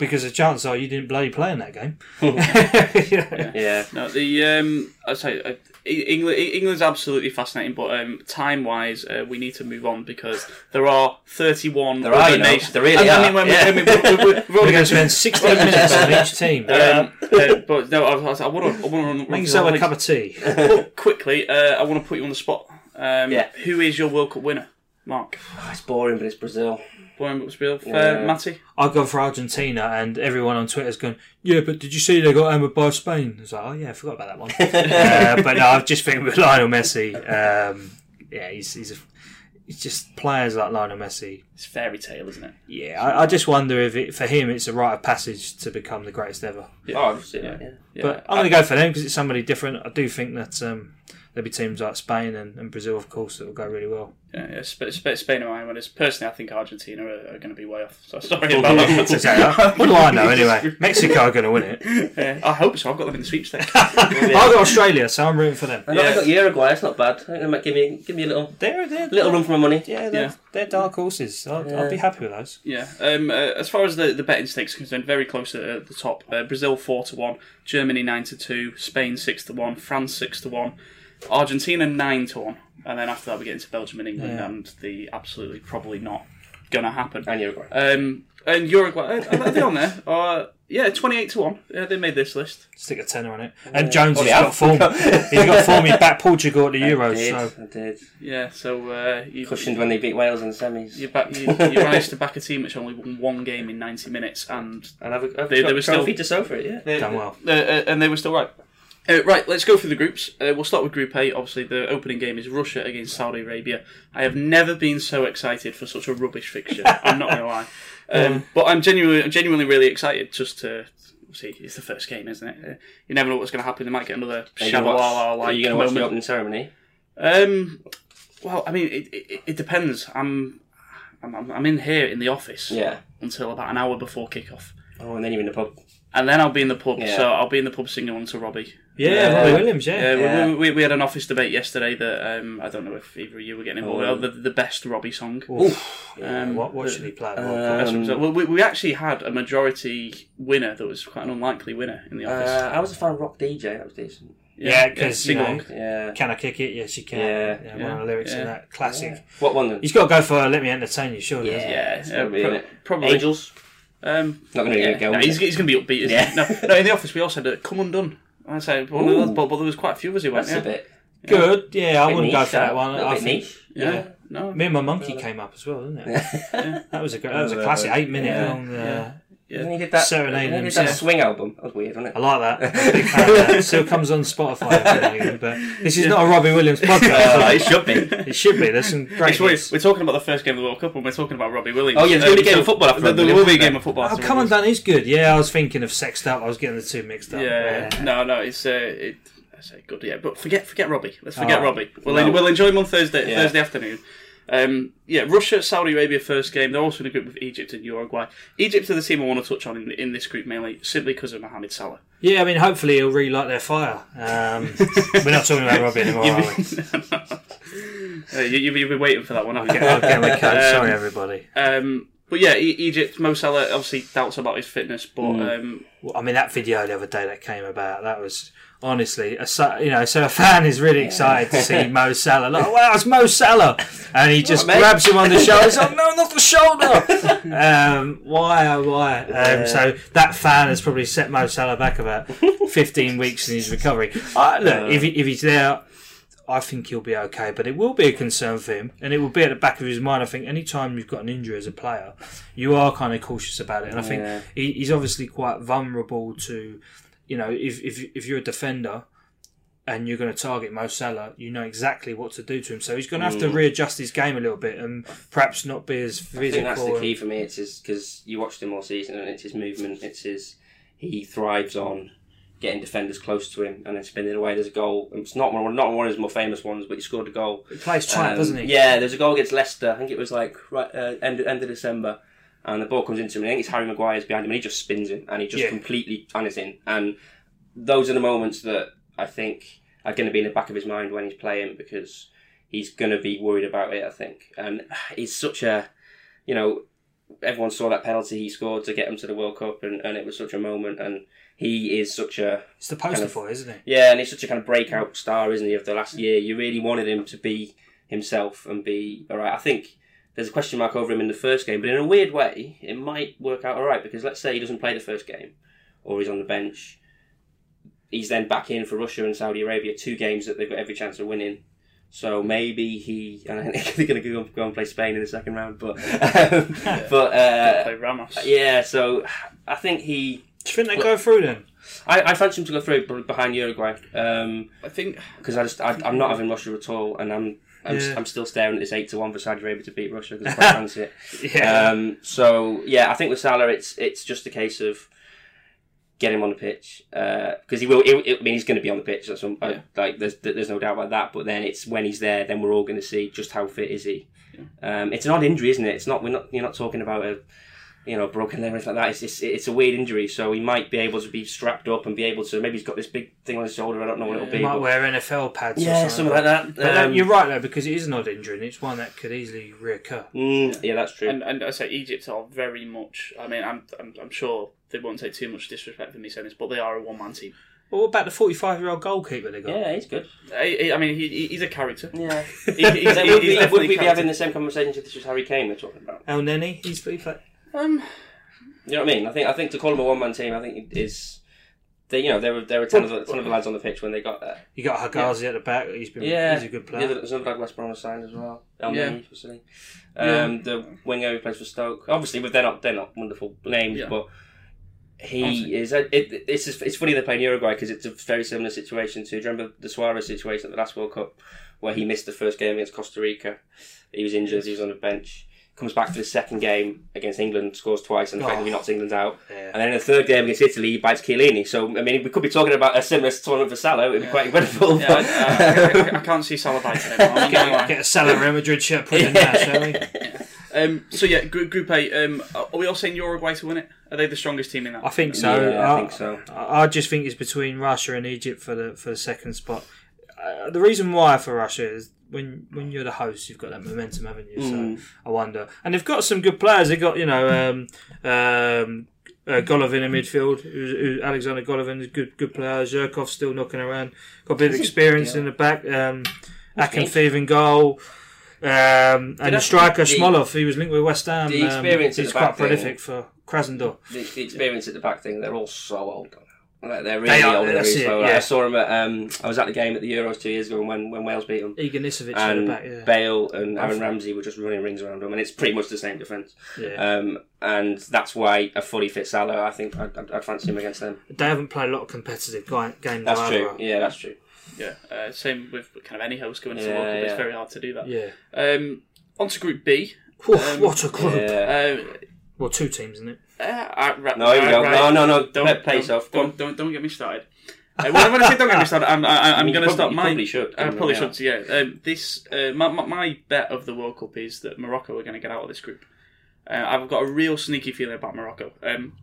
because the chances are you didn't bloody play in that game. Yeah. Yeah. No, the um, I say uh, England. England's absolutely fascinating, but um, time wise, uh, we need to move on because there are thirty-one. There are, other you know. nations. There really I, I are, when yeah. we, I mean, we, we, we've We're going to spend 16 minutes on each team. Um, uh, but no, I, I, I want to. I want to Make yourself a cup of tea. But quickly, uh, I want to put you on the spot. Um, Yeah. Who is your World Cup winner, Mark? Oh, it's boring, but it's Brazil. Warren Brooksville, uh, Yeah. Matty. I've gone for Argentina, and everyone on Twitter's going, "Yeah, but did you see they got hammered by Spain?" I was like, "Oh yeah, I forgot about that one." uh, but no, I've just think with Lionel Messi. Um, yeah, he's he's a, he's just players like Lionel Messi. It's fairy tale, isn't it? Yeah, I, I just wonder if it, for him it's a rite of passage to become the greatest ever. Oh, I've seen that, yeah. Yeah. But I'm going to go for them because it's somebody different. I do think that um, there'll be teams like Spain and, and Brazil, of course, that will go really well. Yeah, yeah, Sp- Sp- Spain are my winners. Personally, I think Argentina are, are going to be way off. So sorry about that. Exactly. what do I know anyway? Mexico are going to win it. Yeah, I hope so. I've got them in the sweepstakes. I've got Australia, so I'm rooting for them. I Yeah. I've got Uruguay. It's not bad. I think they might give me give me a little They're, they're little run for my money. Yeah, they're, Yeah. they're dark horses. I'll, Yeah. I'll be happy with those. yeah. Um, uh, as far as the, the betting stakes are concerned, very close at, at the top. Uh, Brazil four to one, Germany nine to two, Spain six to one, France six to one, Argentina nine to one, and then after that we get into Belgium and England, Yeah. and the absolutely probably not going to happen. And Uruguay. Um, and Uruguay, are are they on there? Uh, yeah, 28 to 1. Yeah, they made this list. Stick a tenner on it. And Jones has yeah. got form. He's got form. He backed Portugal at the I Euros. did. So I did. Yeah, so uh, you, Cushioned when they beat Wales in the semis. you, back, you, you managed to back a team which only won one game in 90 minutes, and and I've, I've They- got they a were still- trophy to show for it. Yeah. they, Done well. uh, uh, and they were still right. Uh, right, let's go through the groups. Uh, we'll start with Group A. Obviously, the opening game is Russia against Saudi Arabia. I have never been so excited for such a rubbish fixture. I'm not going to lie, um, but I'm genuinely, I'm genuinely really excited just to see. It's the first game, isn't it? Uh, you never know what's going to happen. They might get another gonna watch- Are you going to watch the opening ceremony? Um, well, I mean, it, it, it depends. I'm, I'm I'm in here in the office Yeah. until about an hour before kickoff. Oh, and then you're in the pub. and then I'll be in the pub. Yeah. So I'll be in the pub singing one to Robbie. Yeah, Uh, Robbie Williams. Yeah, Yeah, we- Yeah. We, we, we had an office debate yesterday that um, I don't know if either of you were getting involved. Oh. The, the best Robbie song. Oof. Yeah, Um, what, what the- should he play? Um, result. well, we, we actually had a majority winner that was quite an unlikely winner in the office. Uh, I was a fan of Rock DJ. That was decent. yeah, because sing you know, along. Yeah. can I kick it? Yes, you can. Yeah. one of the lyrics in that classic. What one then? He's got to go for "Let Me Entertain You." Surely. hasn't? Yeah, yeah, be, pro- probably. Angels. Um, Not going to yeah, go. no, he's, he's going to be upbeat. Isn't Yeah. he? No, no, in the office we all said uh, "Come Undone." I said, one of Ooh. those, but, but there was quite a few of us who went. That's Yeah, a bit. Good. Yeah, I bit wouldn't go for that one. Little I bit think niche. yeah, no, me and my monkey came up as well, didn't it? That was a great, that was a classic eight minute Yeah. long. Uh, When he did that, Serenade when he did himself. that swing album, that was weird, wasn't I it? like that. I'm big fan of that. It still comes on Spotify. every now and again, But this is not a Robbie Williams podcast. Uh, it should be. it should be. There's some great. Actually, we're, hits. we're talking about the first game of the World Cup, and we're talking about Robbie Williams. Oh, yeah, there's gonna be a game of football after There, Robbie there will be a Williams, game of football. Oh, after come on, Robbie Dan. He's good. Yeah, I was thinking of sexed up. I was getting the two mixed up. Williams. Yeah, no, no, it's uh, it, I say good, yeah, but forget forget Robbie. Let's forget Oh, Robbie. We'll, no. we'll enjoy him on Thursday Yeah. Thursday afternoon. Um, yeah, Russia, Saudi Arabia first game. They're also in a group with Egypt and Uruguay. Egypt are the team I want to touch on in, in this group mainly simply because of Mohamed Salah. Yeah, I mean, hopefully he'll relight their fire. Um, we're not talking about Robbie anymore, are we? Uh, you, you've been waiting for that one. haven't you? I'll get my coat. Um, Sorry, everybody. Um, but yeah, e- Egypt, Mo Salah obviously doubts about his fitness, but Mm. um, Well, I mean, that video the other day that came about, that was honestly, a, sa- you know, so a fan is really excited to see Mo Salah. Like, wow, it's Mo Salah, and he just mate. grabs him on the shoulder. He's like, no, not the shoulder. um, why, oh, why? Um, so that fan has probably set Mo Salah back about fifteen weeks in his recovery. Uh, look, if, he, if he's there. I think he'll be okay, but it will be a concern for him, and it will be at the back of his mind. I think anytime you've got an injury as a player, you are kind of cautious about it, and I think Yeah. he, he's obviously quite vulnerable to, you know, if if if you're a defender and you're going to target Mo Salah, you know exactly what to do to him. So he's going to have to mm. readjust his game a little bit and perhaps not be as I physical. think that's the key for me. It's his because you watched him all season, and it's his movement. It's his he thrives on getting defenders close to him and then spinning away. There's a goal. It's not one, not one of his more famous ones, but he scored a goal. He plays tight, Um, doesn't he? Yeah, there's a goal against Leicester. I think it was like right uh, end end of December, and the ball comes into him. I think it's Harry Maguire's behind him, and he just spins him, and he just Yeah. completely on his in. And those are the moments that I think are going to be in the back of his mind when he's playing because he's going to be worried about it. I think, and he's such a, you know, everyone saw that penalty he scored to get him to the World Cup, and, and it was such a moment, and he is such a It's the poster kind of- for, it, isn't he? yeah, and he's such a kind of breakout star, isn't he, of the last year? You really wanted him to be himself and be all right. I think there's a question mark over him in the first game, but in a weird way, it might work out all right because let's say he doesn't play the first game or he's on the bench. He's then back in for Russia and Saudi Arabia, two games that they've got every chance of winning. So maybe he, and I think they're going to go, go and play Spain in the second round, but um, but uh, play Ramos. yeah. So I think he, Do you think they go through then? I, I fancy him to go through behind Uruguay. Um, I think because I just I, I'm not having Russia at all, and I'm I'm, Yeah. I'm still staring at this eight to one for Saudi Arabia to beat Russia because I quite fancy it. Yeah. Um, so yeah, I think with Salah, it's it's just a case of get him on the pitch because he will. He, I mean, he's going to be on the pitch. That's some uh, like there's there's no doubt about that. But then it's when he's there, then we're all going to see just how fit is he. Um, it's an odd injury, isn't it? It's not we're not you're not talking about a you know broken leg or anything like that. It's, it's it's a weird injury, so he might be able to be strapped up and be able to. Maybe he's got this big thing on his shoulder. I don't know what it'll He be. might but- wear NFL pads. or yeah, something, something like that. But that- Um, you're right though, because it is an odd injury and it's one that could easily reoccur. Mm, yeah, that's true. and, and I say Egypt are very much. I mean, I'm, I'm I'm sure they won't take too much disrespect for me saying this, but they are a one man team. Well, what about the 45 year old goalkeeper they got? yeah, he's good. I, I mean, he, he- he's a character. Yeah. He, he's, he's, would, he's we, would we be having the same conversation if this was Harry Kane they're talking about? Elneny, he's he played. Um, You know what I mean? I think I think to call him a one man team, I think is They, you know, there were there were a ton of the, ton of the lads on the pitch when they got there. You got Hegazi at the back. He's been Yeah, he's a good Yeah, player. there's another lad West Brom signed as well. El Yeah. Neni, obviously. Um, The winger who plays for Stoke. Obviously, but they're not they're not wonderful names, Yeah. but he Honestly. is. A, it, it's just, it's funny they're playing Uruguay because it's a very similar situation to. Do you remember the Suarez situation at the last World Cup where he missed the first game against Costa Rica? He was injured. He was on the bench. Comes back for the second game against England, scores twice, and effectively Oh. knocks England out. Yeah. And then in the third game against Italy, he bites Chiellini. So I mean, we could be talking about a similar tournament for Salah. It'd be quite incredible. yeah, but- I, I, I can't see Salah biting him. I'm not. Get a Salah Real Madrid shirt put in there, shall we? Um, so yeah, group, group A. Um, are we all saying Uruguay to win it? Are they the strongest team in that? I think so. Yeah, I think so. I I just think it's between Russia and Egypt for the for the second spot. Uh, the reason why for Russia is when when you're the host, you've got that momentum, haven't you? Mm. So I wonder. And they've got some good players. They've got you know um, um, uh, Golovin in midfield. Who's, who, Alexander Golovin is a good good player. Zhirkov's still knocking around. Got a bit of experience in the back. Um, Akinfeev in goal. Um, and the striker the- Smolov, he was linked with West Ham. the um, experience at he's the quite back thing- prolific for Krasnodar. The, the experience at the back thing, they're all so old. Like, they're really They are, old. and that's it, slow. yeah. I saw them at. Um, I was at the game at the Euros two years ago when when Wales beat them. Ignashevich at the and back, yeah. Bale and Aaron Ramsey were just running rings around them, and it's pretty much the same defence. yeah. Um, and that's why a fully fit Salah, I think I'd, I'd, I'd fancy him against them. They haven't played a lot of competitive gi- games. That's either. true. Yeah, that's true. Yeah, uh, same with kind of any host going to Yeah, the World Cup. It's very hard to do that. Yeah. Um, on to Group B. Oof, Um, what a group. Yeah. Uh, Well, two teams, isn't it? Uh, uh, right, No, here we right. No, no, no. Don't, Play- play don't, yourself. Don't, don't, don't get me started. Uh, when, I- when I say don't get me started, I'm, I, I'm going to stop. you my. probably should. I probably should. Yeah. Um, this uh, my, my my bet of the World Cup is that Morocco are going to get out of this group. Uh, I've got a real sneaky feeling about Morocco. Um,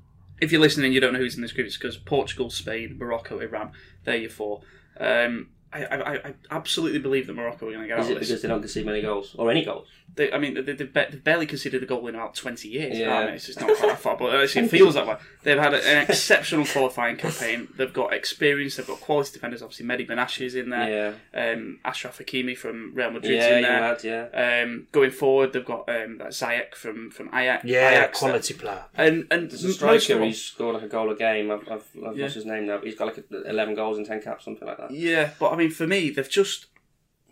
if you're listening, and you don't know who's in this group. It's because Portugal, Spain, Morocco, Iran. They're your four. Um, I, I, I absolutely believe that Morocco are going to get Is out it of this. because they don't concede many goals or any goals? They, I mean, they, they've, ba- barely conceded a goal in about 20 years. Yeah. I mean, it's just not quite that far, but actually it feels that way. They've had an exceptional qualifying campaign. They've got experience. They've got quality defenders. Obviously, Mehdi Benatia is in there. Yeah. Um, Achraf Hakimi from Real Madrid Yeah, in you there. had, yeah. Um, going forward, they've got um, that Ziyech from from Ajax. Yeah, Ajax quality player. And and There's a most of striker all- who's scored like a goal a game. I've, I've, I've Yeah. lost his name now, but he's got like 11 goals in 10 caps, something like that. Yeah, but I mean, for me, they've just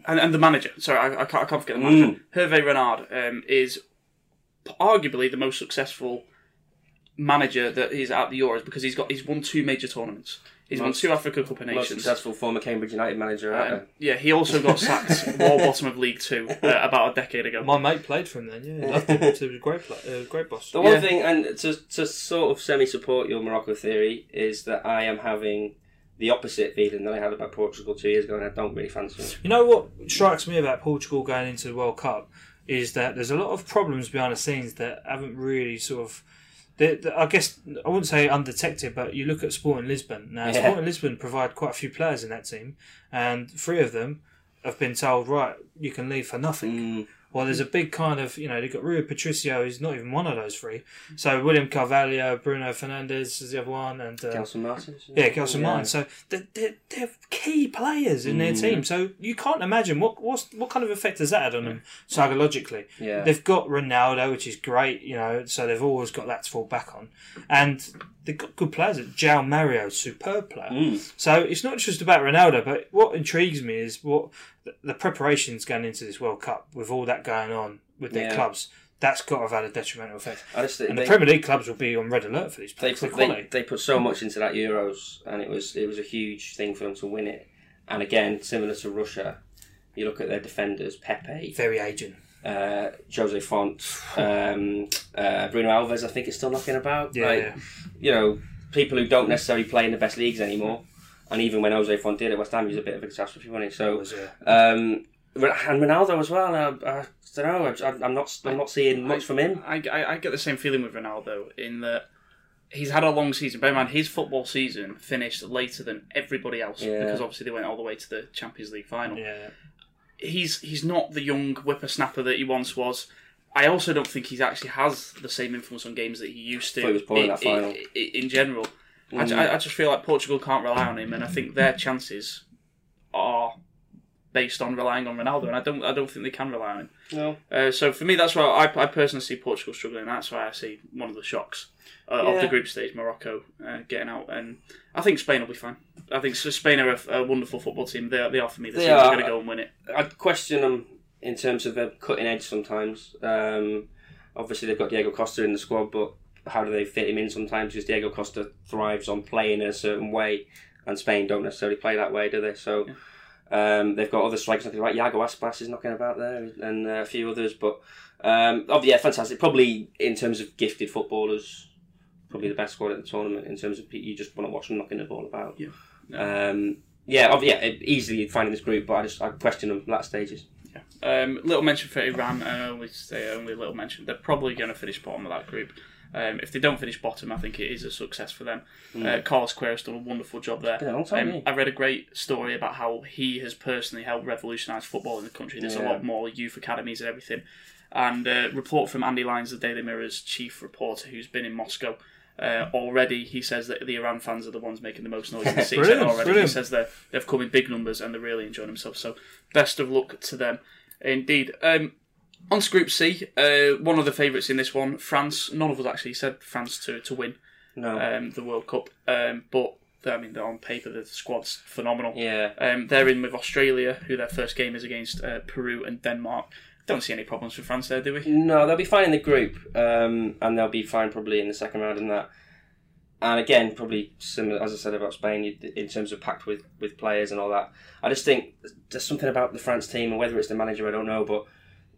and, and the manager. Sorry, I, I, can't, I can't forget the manager. Hervé Renard um, is arguably the most successful manager that is at the Euros because he's got he's won two major tournaments. He's won two Africa Cup of Nations. Most Nations. successful former Cambridge United manager Um, yeah, he also got sacked wall bottom of League Two uh, about a decade ago. My mate played for him then. Yeah, loved him. He was a great, play, uh, great boss. The one Yeah. thing, and to, to sort of semi support your Morocco theory, is that I am having the opposite feeling that I had about Portugal two years ago, and I don't really fancy them. You know what strikes me about Portugal going into the World Cup is that there's a lot of problems behind the scenes that haven't really sort of. I guess I wouldn't say undetected, but you look at Sporting Lisbon. Now, Yeah. Sporting Lisbon provide quite a few players in that team, and three of them have been told, right, you can leave for nothing. Mm. Well, there's a big kind of, you know, they've got Rui Patricio, who's not even one of those three. So William Carvalho, Bruno Fernandes is the other one, and uh, Gelson Martins? yeah, Gelson Martin. So they're, they're, they're key players in their team. So you can't imagine what what's, what kind of effect has that had on them psychologically. Yeah. They've got Ronaldo, which is great, you know, so they've always got that to fall back on. And they've got good players. João Mário, superb player. Mm. So it's not just about Ronaldo, but what intrigues me is what the, preparations going into this World Cup with all that going on with their Yeah. clubs. That's got to have had a detrimental effect. Think And they, the Premier League clubs will be on red alert for these they, players. put, they, they put so much into that Euros, and it was it was a huge thing for them to win it. And again, similar to Russia, you look at their defenders: Pepe, Very aging. Uh, Jose Fonte, um, uh, Bruno Alves. I think is still knocking about. Yeah. Like, you know, people who don't necessarily play in the best leagues anymore. And even when Jose Fonte did it, West Ham he was a bit of a catastrophe, wasn't he? So, um, and Ronaldo as well. I, I don't know. I, I'm not. I'm not seeing much from him. I, I, I get the same feeling with Ronaldo in that he's had a long season. Bear in mind, his football season finished later than everybody else Yeah. because obviously they went all the way to the Champions League final. Yeah. He's he's not the young whippersnapper that he once was. I also don't think he actually has the same influence on games that he used to. Thought he was poor in in, that final. in- in- in general. Mm. I, I just feel like Portugal can't rely on him, and I think their chances are based on relying on Ronaldo, and I don't I don't think they can rely on him. No. Uh, so for me, that's why I, I personally see Portugal struggling. That's why I see one of the shocks uh, of the group stage, Morocco uh, getting out, and I think Spain will be fine. I think Spain are a, a wonderful football team. They are, they are for me the They team that's are. going to go and win it. I question them in terms of their cutting edge sometimes. Um, obviously, they've got Diego Costa in the squad, but how do they fit him in sometimes? Because Diego Costa thrives on playing in a certain way, and Spain don't necessarily play that way, do they? So um, they've got other strikers knocking about. Iago Aspas is knocking about there, and uh, a few others. But um, oh yeah, fantastic. Probably in terms of gifted footballers, probably the best squad at the tournament. In terms of you just want to watch them knocking the ball about. Yeah. Um, yeah, ob- yeah, easily finding this group, but I just I question them last stages. Um, little mention for Iran, I only say only a little mention. They're probably going to finish bottom of that group. Um, if they don't finish bottom, I think it is a success for them. Uh, Carlos Queiroz done a wonderful job there. Been a time, Um. I read a great story about how he has personally helped revolutionise football in the country. There's a lot more youth academies and everything. And a report from Andy Lyons, the Daily Mirror's chief reporter, who's been in Moscow. Uh, already, he says that the Iran fans are the ones making the most noise in the city. Brilliant, already, brilliant. he says that they've come in big numbers and they're really enjoying themselves. So, best of luck to them, indeed. Um, on to Group C, uh, one of the favourites in this one, France. None of us actually said France to to win No. um, the World Cup, um, but I mean, they're on paper, the squad's phenomenal. yeah. Um, they're in with Australia, who their first game is against uh, Peru and Denmark. Don't see any problems for France there, do we? No, they'll be fine in the group, um, and they'll be fine probably in the second round in that. And again, probably similar as I said about Spain in terms of packed with, with players and all that. I just think there's something about the France team, and whether it's the manager, I don't know, but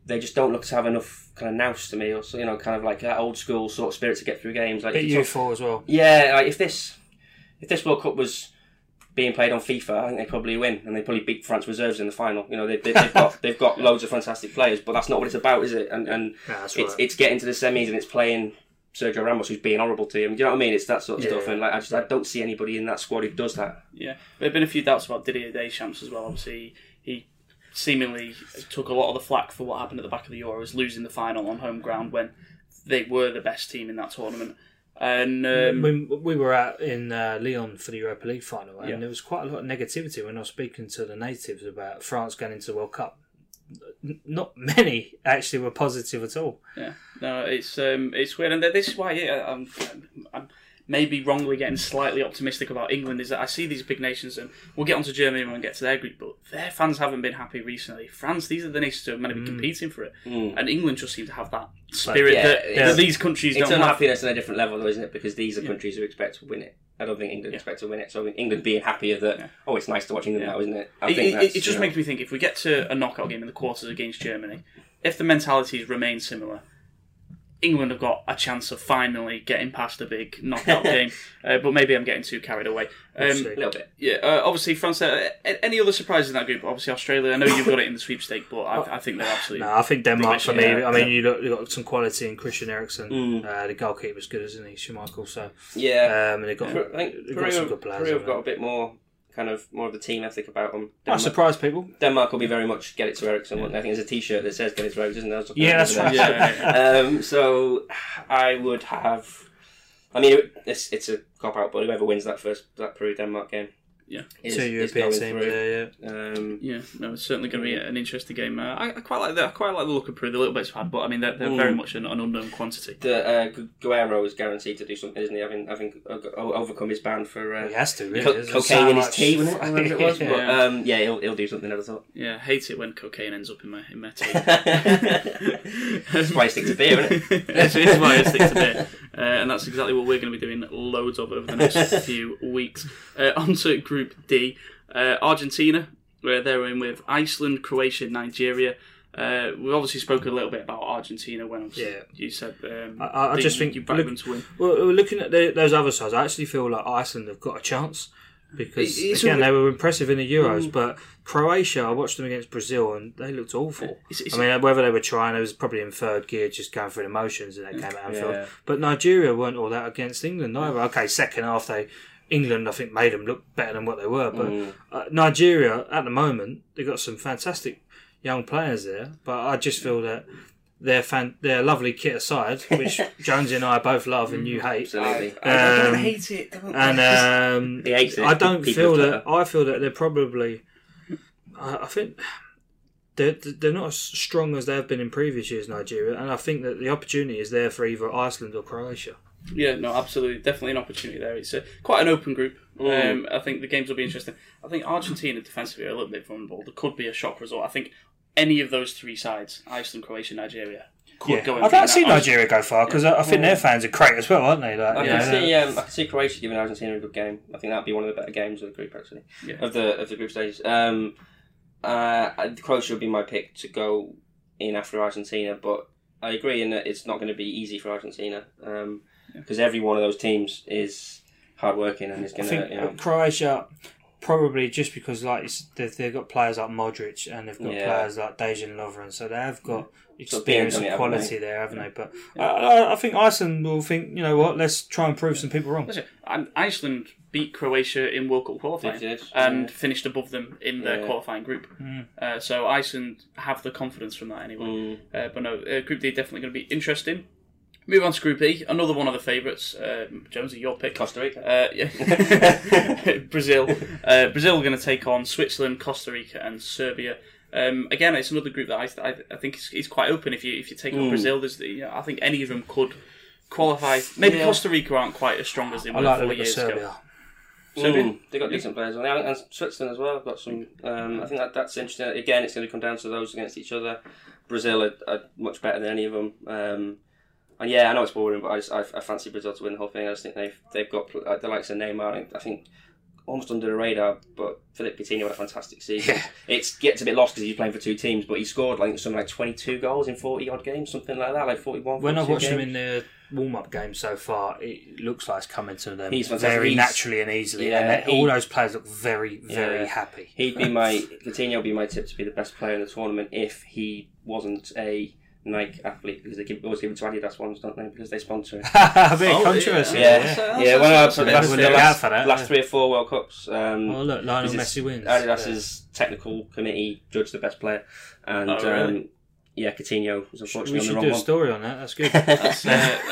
they just don't look to have enough kind of nous to me, or so, you know, kind of like that old school sort of spirit to get through games. Like Bit you talk- youthful as well. yeah, like if this if this World Cup was being played on FIFA, I think they'd probably win, and they would probably beat France reserves in the final. You know, they, they, they've got they've got loads of fantastic players, but that's not what it's about, is it? And and Yeah, it's right. it's getting to the semis and it's playing Sergio Ramos who's being horrible to him. Do you know what I mean? It's that sort of Yeah. stuff, and like I just I don't see anybody in that squad who does that. Yeah, there have been a few doubts about Didier Deschamps as well. Obviously, he seemingly took a lot of the flack for what happened at the back of the Euros, losing the final on home ground when they were the best team in that tournament. And um, we, we were out in uh, Lyon for the Europa League final, and Yeah. there was quite a lot of negativity when I was speaking to the natives about France going into the World Cup. Not many actually were positive at all. Yeah, no, it's um, it's weird, and this is why yeah, I'm, I'm maybe wrongly getting slightly optimistic about England. Is that I see these big nations, and we'll get onto Germany when we get to their group, but their fans haven't been happy recently. France, these are the nations who are meant to be mm. competing for it, mm. and England just seem to have that spirit yeah, that, that these countries It's don't have. unhappiness on a different level, though, isn't it? Because these are countries who expect to win it. I don't think England Yeah. expect to win it. So England being happier that oh, it's nice to watch England Yeah. now, isn't it? I It, think it, it just you know, makes me think if we get to a knockout game in the quarters against Germany, if the mentalities remain similar, England have got a chance of finally getting past a big knockout game. Uh, but maybe I'm getting too carried away. Um, a little bit. yeah, uh, obviously France. Uh, any other surprises in that group? Obviously Australia. I know you've got it in the sweepstake, but I, I think they're absolutely. No, I think Denmark for me. Yeah. I mean, you've got, you got some quality in Christian Eriksen. Mm. Uh, the goalkeeper's good, isn't he, Schmeichel. So, Yeah. um, and they've got, Per- I think they've Peru, got some good players. Peru have got a bit more kind of more of the team ethic about them. I Denmark, surprise people. Denmark will be very much get it to Eriksen. I think there's a T-shirt that says "Get it to Eriksen." isn't there? I was looking Yeah, that's it right. Yeah, yeah, Um, so I would have. I mean, it's it's a cop out, but whoever wins that first that Peru Denmark game, Yeah. is, Two is European going teams. through. Yeah, yeah. Um, yeah. No, it's certainly going to be an interesting game. Uh, I, I quite like the I quite like the look of Peru. The little bits bad, but I mean they're, they're Mm. very much an, an unknown quantity. the uh, Guerrero is guaranteed to do something, isn't he? Having having o- overcome his ban for uh, He has to. Really. co- cocaine so in his much- tea, wasn't it? It was. Yeah. But um, yeah, he'll, he'll do something. I thought. Yeah, hate it when cocaine ends up in my in my tea. That's why I stick to beer, isn't it? This is why I stick to beer. Uh, and that's exactly what we're going to be doing loads of over the next few weeks. Uh, on to Group D. Uh, Argentina, where they're in with Iceland, Croatia, Nigeria. Uh, we've obviously spoken a little bit about Argentina when Yeah. you said um, I- I just think- you backed them to win. Well, looking at the, those other sides, I actually feel like Iceland have got a chance because it's again they were impressive in the Euros, but Croatia, I watched them against Brazil and they looked awful. It's- it's- I mean, whether they were trying, it was probably in third gear, just going through the motions, and they came out Anfield. Yeah. But Nigeria weren't all that against England either. Okay, second half they. England, I think, made them look better than what they were. But Mm. uh, Nigeria, at the moment, they've got some fantastic young players there. But I just feel that they're fan- they're lovely kit aside, which Jonesy and I both love and you hate. Absolutely. Um, hate it. Don't And um, He hates it. I don't People feel that. I feel that they're probably. I, I think they're they're not as strong as they have been in previous years, Nigeria, and I think that the opportunity is there for either Iceland or Croatia. Yeah, no, absolutely, definitely an opportunity there. It's a, quite an open group. Um, I think the games will be interesting. I think Argentina defensively are a little bit vulnerable. There could be a shock result. I think any of those three sides, Iceland, Croatia, Nigeria, could go. I'd like to see. Nigeria go far because I, I think their fans are great as well, aren't they? Like, I you can know, see. Um, I can see Croatia giving Argentina a good game. I think that'd be one of the better games of the group, actually, Yeah. of the of the group stages. Um, uh, Croatia would be my pick to go in after Argentina, but I agree in that it's not going to be easy for Argentina because every one of those teams is hardworking and is going to, you know, Croatia. probably just because like it's- they've, they've got players like Modric and they've got Yeah. players like Dejan Lovren, so they have got Sort of experience done and it, haven't quality there, haven't they? But I, I, I think Iceland will think, you know what, let's try and prove some people wrong. Listen, and Iceland beat Croatia in World Cup qualifying and yeah. finished above them in their Yeah. qualifying group. Hmm. Uh, so Iceland have the confidence from that anyway. Mm. Uh, but no, uh, Group D definitely going to be interesting. Move on to Group E, another one of the favourites. Um, Jonesy, your pick. Costa Rica. Uh, yeah. Brazil. Uh, Brazil are going to take on Switzerland, Costa Rica, and Serbia. Um, again, it's another group that I, I, I think is, is quite open. If you if you take on Brazil, there's the, you know, I think any of them could qualify. Maybe Yeah. Costa Rica aren't quite as strong as they were like four look years Serbia. ago. Serbia, mm, they got decent players on there, and Switzerland as well. I've got some. Um, I think that that's interesting. Again, it's going to come down to those against each other. Brazil are, are much better than any of them. Um, and yeah, I know it's boring, but I, just, I, I fancy Brazil to win the whole thing. I just think they've they've got uh, the likes of Neymar. I think almost under the radar, but Philippe Coutinho had a fantastic season. Yeah. It gets a bit lost because he's playing for two teams, but he scored like something like twenty two goals in forty odd games, something like that, like 41, When I've 42 watched him in the warm up game so far, it looks like it's coming to them He's very He's- naturally and easily. Yeah, and he- all those players look very, very Yeah. happy. He'd be my Coutinho would be my tip to be the best player in the tournament if he wasn't a Nike athlete because they give, always give it to Adidas ones, don't they? Because they sponsor it. a bit Oh, controversy. yeah. Yeah. That's- yeah, that's- when I that's for a the bit last, of the last, that, last yeah. three or four World Cups. Um, Oh, look, Lionel Messi wins. Adidas's technical committee judged the best player, and Oh, really? um, yeah, Coutinho was unfortunately we unfortunately on the should wrong do a one. story on that. That's good. That's, uh,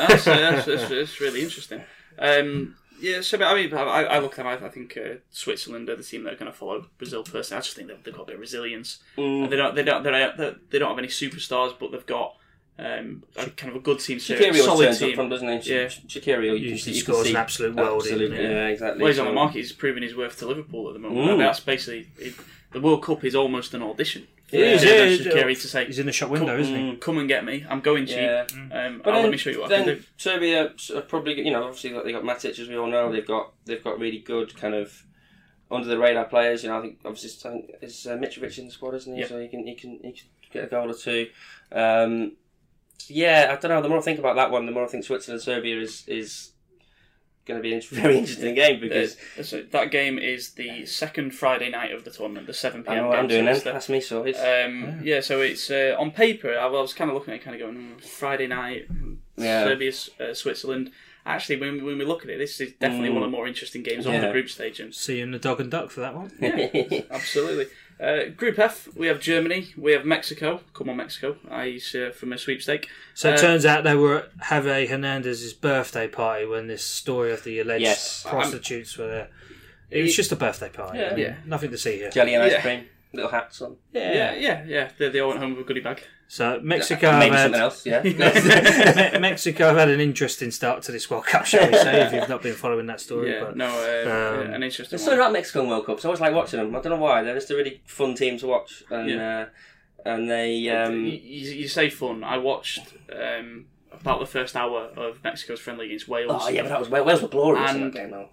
that's, uh, that's, that's, that's really interesting. Um, yeah, so but, I mean, I, I look at them. I, I think uh, Switzerland are the team that are going to follow Brazil first. I just think they've, they've got a bit of resilience. Mm. They don't, they don't, they don't, they don't have any superstars, but they've got um, a, kind of a good team, Shaqiri a always solid turns team. up from, doesn't he? Yeah. Shaqiri, you can Usually you can scores see an absolute world. Absolutely, Yeah. yeah, exactly. Well, he's on the market. He's proving his worth to Liverpool at the moment. Mm. And that's basically it, the World Cup is almost an audition. It is, for yeah, Shaqiri he's- to say, He's in the shop window, come, isn't he? come and get me. I'm going cheap. Yeah. Um, But then, let me show you what I can do. Serbia are probably, you know, obviously they got Matic as we all know. They've got they've got really good kind of under the radar players. You know, I think obviously I think is uh, Mitrovic in the squad, isn't he? Yeah. So he can he can he can get a goal or two. Um, yeah, I don't know. The more I think about that one, the more I think Switzerland Serbia is is going to be a very interesting game because Uh, so that game is the second Friday night of the tournament, the 7 I pm know what game. I'm doing so then. the- That's me sorted. Um, yeah, so it's uh, on paper. I was kind of looking at it, kind of going mm, Friday night, Yeah. Serbia, uh, Switzerland. Actually, when, when we look at it, this is definitely Mm. one of the more interesting games on the group stage. And seeing the dog and duck for that one. Yeah, absolutely, uh, Group F, we have Germany, we have Mexico. Come on, Mexico! I uh, from a sweepstake. So it Uh, turns out they were at Javier Hernandez's birthday party when this story of the alleged Yes. prostitutes were there. It was just a birthday party. Yeah. I mean, Yeah. Nothing to see here. Jelly and ice yeah. cream, little hats on. Yeah, yeah, yeah. They, they all went home with a goodie bag. So Mexico have Maybe had, something else. Yeah. Me- Mexico have had an interesting start to this World Cup, shall we say, if you've not been following that story. Yeah, but no, uh, um, an interesting There's one. something about Mexican World Cups. I always like watching them. I don't know why. They're just a really fun team to watch, and Yeah. uh, and they um, you, you you say fun. I watched um, about the first hour of Mexico's friendly against Wales. oh yeah, but that was Wales were glorious in that game though.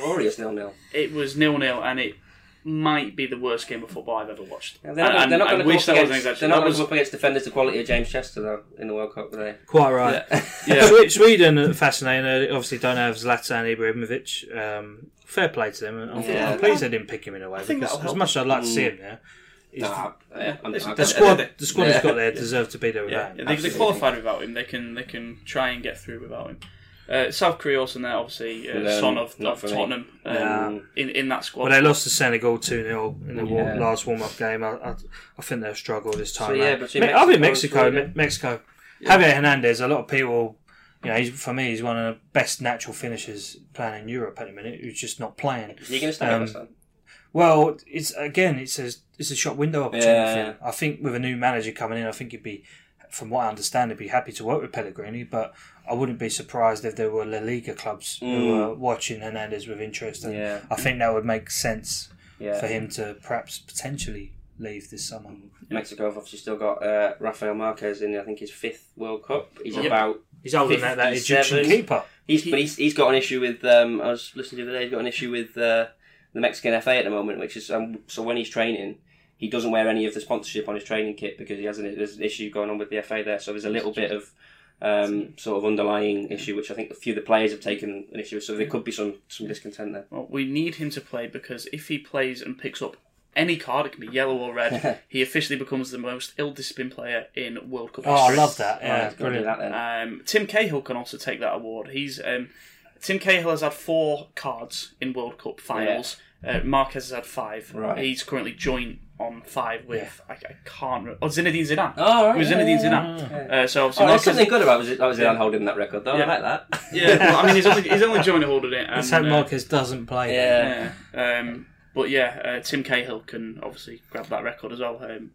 glorious nil nil. It was nil nil, and it might be the worst game of football I've ever watched. They're not, And- they're not going to go wish up that was an against. They're not going to go up against defenders the quality of James Chester though in the World Cup, are they? quite right. Yeah. Yeah. Sweden fascinating. They obviously don't have Zlatan Ibrahimovic. Um, fair play to them. I'm, Yeah. I'm pleased they didn't pick him in a way think because as much as I'd like to see him there, Nah, yeah, I'm- Listen, I'm- the Uh, squad the squad yeah. he's got there deserve to be there Yeah, without they, him. they Absolutely. qualified without him. They can they can try and get through without him. Uh, South Korea also in there, obviously, uh, But, son of, of. Tottenham um, Yeah. in in that squad. But they lost to Senegal 2 0 in the wa- Yeah. last warm up game. I, I, I think they'll struggle this time. So, yeah, round. between Me- I think Mexico and Mexico, Sweden. Me- Mexico. Javier Hernandez, a lot of people, you know, he's, for me, he's one of the best natural finishers playing in Europe at the minute, who's just not playing. Are you going to stay Um, with us then? Well, it's again, it's a it's a shop window opportunity. Yeah, yeah. I think with a new manager coming in, I think he'd be, from what I understand, he'd be happy to work with Pellegrini. But I wouldn't be surprised if there were La Liga clubs who Mm. were watching Hernandez with interest. And Yeah. I think that would make sense Yeah. for him to perhaps potentially leave this summer. Mexico have obviously still got uh, Rafael Marquez in, I think, his fifth World Cup. He's Yep. about He's older than that, that Egyptian keeper. He's but he's, he's got an issue with. Um, I was listening to the other day. He's got an issue with uh, the Mexican FA at the moment, which is um, so when he's training, he doesn't wear any of the sponsorship on his training kit because he has an, there's an issue going on with the FA there. So there's a little bit of um, sort of underlying issue, which I think a few of the players have taken an issue. with, So there could be some some discontent there. Well, we need him to play because if he plays and picks up any card, it can be yellow or red, he officially becomes the most ill-disciplined player in World Cup Oh, I love that. Yeah, Right, brilliant. that then. Um, Tim Cahill can also take that award. He's um, Tim Cahill has had four cards in World Cup finals. Uh, Marquez has had five. Right. He's currently joint on five with I, I can't remember. Oh, Zinedine Zidane. Oh, right, It was yeah, Zinedine yeah, Zidane. Uh, so obviously Oh, there's Marquez, something good about that was Yeah. holding that record, though. Yeah. I like that. yeah. Well, I mean, he's only he's only joint holding it. Let's and, hope uh, Marquez doesn't play. then. Yeah. Yeah. Um, but yeah, uh, Tim Cahill can obviously grab that record as well. Um,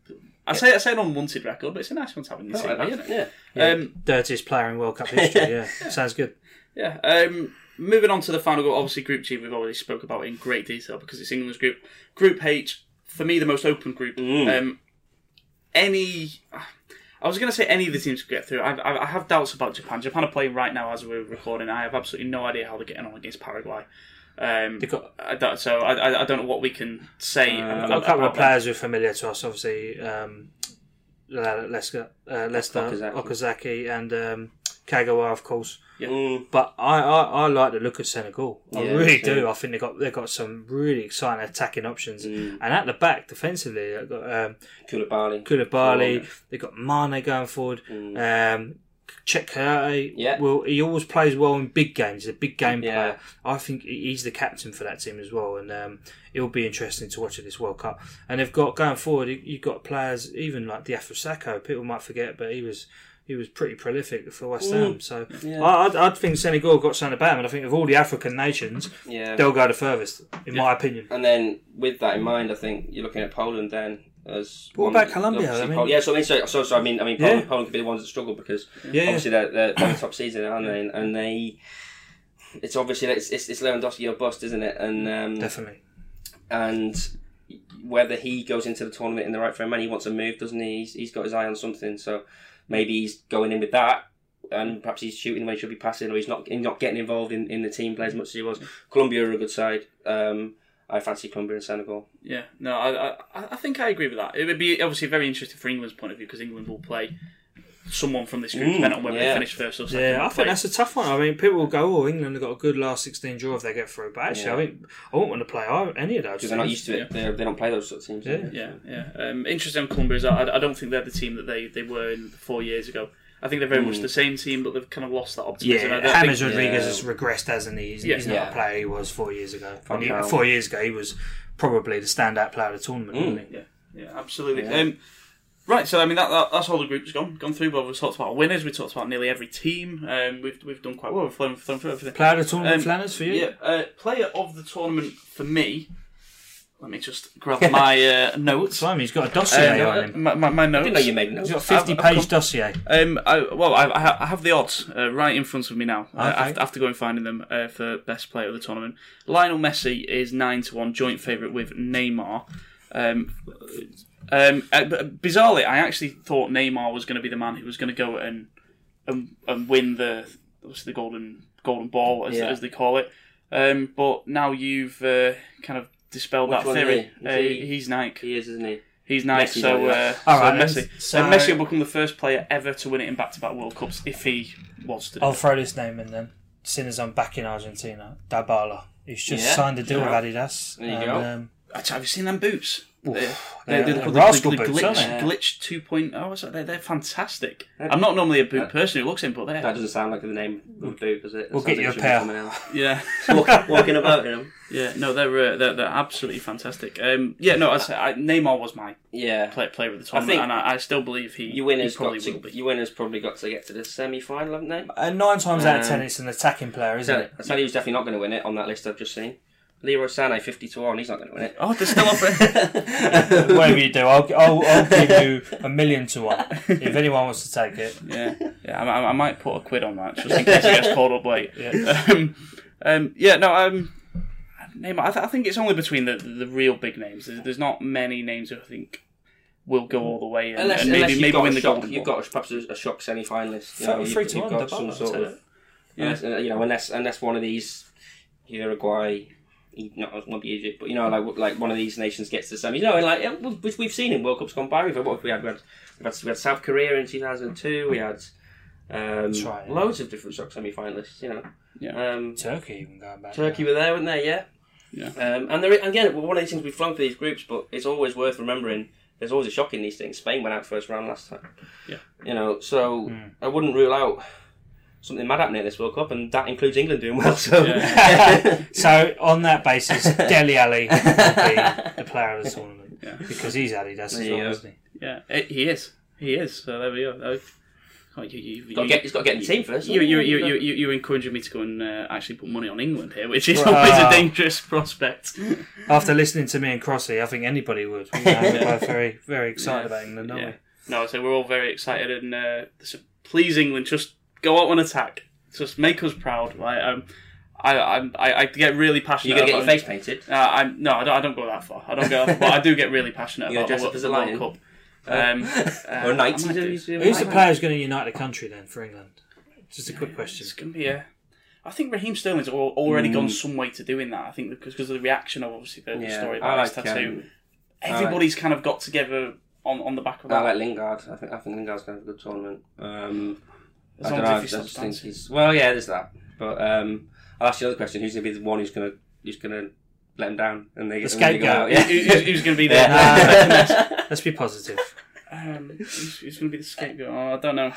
I say I say an unwanted record, but it's a nice one to have in your I like CV, that. isn't it? Yeah. Um, Dirtiest player in World Cup history. Yeah, sounds good. Yeah. Um, moving on to the final group, obviously Group G we've already spoke about in great detail because it's England's group. Group H, for me, the most open group. Mm. Um, any, I was going to say any of the teams could get through. I, I, I have doubts about Japan. Japan are playing right now as we're recording. I have absolutely no idea how they're getting on against Paraguay. Um, got I don't, so I, I, don't know what we can say. Uh, a couple of them. players who are familiar to us, obviously. Um, Le- Leicester, uh, Leicester Okazaki. Okazaki, and um, Kagawa, of course. Mm. But I, I, I like the look of Senegal. I Yeah, really me too. do. I think they got they got some really exciting attacking options, Mm. and at the back defensively, they've got um, Koulibaly. Koulibaly. They've got Mane going forward. Um, Cheikhou Kouyaté, Mm. Yeah. well, he always plays well in big games. He's a big game Yeah. player. I think he's the captain for that team as well, and um, it'll be interesting to watch at this World Cup. And they've got going forward. you- You've got players even like Diafra Sakho. People might forget, but he was he was pretty prolific for West Ham. So I, I'd, I'd think Senegal got something about him. And I think of all the African nations, Yeah. they'll go the furthest, in my opinion. And then with that in mind, I think you're looking at Poland then as. What one- about Colombia? I mean- yeah, so I mean, so, so, so I mean, I mean, Poland, Yeah. Poland could be the ones that struggle because Yeah. obviously they're, they're, they're the top season, aren't they? And they, it's obviously it's, it's, it's Lewandowski or bust, isn't it? And um, Definitely. and whether he goes into the tournament in the right frame mind, he wants a move, doesn't he? He's, he's got his eye on something, so maybe he's going in with that, and perhaps he's shooting when he should be passing, or he's not he's not getting involved in, in the team play as much as he was. Colombia are a good side. Um, I fancy Colombia and Senegal. Yeah, no, I, I, I think I agree with that. It would be obviously very interesting for England's point of view because England will play someone from this group, Mm, depending on whether yeah. they finish first or second. Yeah, I think that's a tough one. I mean, people will go, "Oh, England have got a good last sixteen draw if they get through." But actually, I Yeah. think I won't want to play any of those. Because they're not used to it. They're, they don't play those sort of teams. Yeah. Yeah, yeah. Um, interesting on Colombia is I, I don't think they're the team that they, they were in four years ago. I think they're very Hmm. much the same team, but they've kind of lost that optimism. I Yeah, don't James think- Rodriguez yeah. has regressed, hasn't he? He's, Yeah. he's not Yeah. a player he was four years ago. He- four years ago, he was probably the standout player of the tournament, wasn't he? Yeah, yeah, absolutely. Yeah. Um, right, so I mean that, that that's all the groups gone gone through. But we've talked about winners. We talked about nearly every team. Um, we've we've done quite well. We've flown, flown through everything. Player of the tournament, Um, Flanners, for you? Yeah, uh, player of the tournament for me. Let me just grab my uh, notes. Simon, he's got a dossier Um, on him. my, my, my I notes. didn't know you made notes. He's got a I've- 50 I've page come- dossier. Um, I, well, I, I have the odds uh, right in front of me now. Uh, Okay. after, after going finding them uh, for best player of the tournament, Lionel Messi is nine to one, joint favourite with Neymar. Um, um, uh, but bizarrely, I actually thought Neymar was going to be the man who was going to go and and, and win the what's the golden golden ball as, Yeah. as they call it. Um, but now you've uh, kind of dispelled Which that theory. he? Uh, he- He's Nike. He is, isn't he? He's Nike. Messi, so, though, uh, yeah. All so right, Messi. so- and Messi will become the first player ever to win it in back-to-back World Cups if he was to. Do I'll it. throw this name in then. Seeing as I'm back in Argentina, Dybala. He's just Yeah. signed a deal Yeah. with Adidas. There you and, go. Um, Actually, have you seen them boots? They, they're- they, they're they're called rascal the gl- boots, glitch, aren't they? glitch 2.0. Or something. They're, they're fantastic. I'm not normally a boot person who looks in, but That they're doesn't sound like the name of boot, does it? That We'll get you like a it should be pair. yeah, Walk- walking about, you know. yeah. No, they're uh, they're, they're absolutely fantastic. Um, yeah, no, I, say- I, Neymar was my Yeah. play, player of the tournament, think and I, I still believe he, Your winners he probably got to, will be. your winners probably got to get to the semi final, haven't they? and nine times out of ten, Um, it's an attacking player, isn't So, it? I tell you who's definitely not going to win it on that list I've just seen. Leroy Sané, 50 to 1, he's not going to win it. Oh, they're still offering. Whatever you do, I'll, I'll, I'll give you a million to one if anyone wants to take it. Yeah, yeah. I, I- I might put a quid on that just in case he gets called up late. Yeah. Um, um, yeah, no. Um, name. I, th- I think it's only between the the real big names. There's, there's not many names who I think will go all the way and, Unless, and maybe unless you've maybe got win the shock, golden you've ball. got perhaps a, a shock semi-finalist. You 33 you've, to 1, got Dybala, some I'd sort of, that. unless, uh, you know, unless unless one of these Uruguay, not not be Egypt, but you know, like like one of these nations gets to the semi. You know, and like yeah, we've, we've seen in World Cups gone by. We've had, what have we had? We had, we had, we had South Korea in two thousand two. We had Um, That's right, yeah. Loads of different soccer semi-finalists, you know. Yeah. Um, Turkey even going back. Turkey were there, weren't they? Yeah. Yeah. Um, and there, again, one of these things we've flown through these groups, but it's always worth remembering. There's always a shock in these things. Spain went out first round last time. Yeah. You know, so Hmm. I wouldn't rule out something mad happening at this World Cup, and that includes England doing well. So. So on that basis, Dele Alli will be the player of the tournament Yeah. because he's Adidas as well, isn't he? Yeah, it, he is. He is. So there we go. Uh, oh, you, you, Got to you- get, he's got to get in the team first. You, you, you, you, you, you're encouraging me to go and uh, actually put money on England here, which is always Wow. a dangerous prospect. After listening to me and Crossy, I think anybody would. You know, we're both very, very excited about England, aren't Yeah. No, so we're all very excited, and uh, so please, England, just go out on attack. Just make us proud. Like, um, I, I, I, I get really passionate. You're going to get your face painted. Uh, I'm no, I don't, I don't go that far. I don't go, but I do get really passionate You're about gonna the, dress up as a the World? Cup. Um, or a uh, knight. I might do. we? Who's the player who's going to unite the country then for England? Just a quick question. It's going to be a. I think Raheem Sterling's al- already Mm. gone some way to doing that. I think because because of the reaction of obviously the Yeah, story I about his like, tattoo. um, Everybody's kind of got together on, on the back of that. I that. like Lingard. I think I think Lingard's going to have a good tournament. Um, As I don't know. as I if he just think dancing. he's well. Yeah, there's that. But um, I'll ask you another question. Who's going to be the one who's going to who's going to let him down and they The and they go scapegoat. out? Yeah. Who- who's, who's going to be there? Yeah. Let's be positive. um, who's, who's going to be the scapegoat? Oh, I don't know.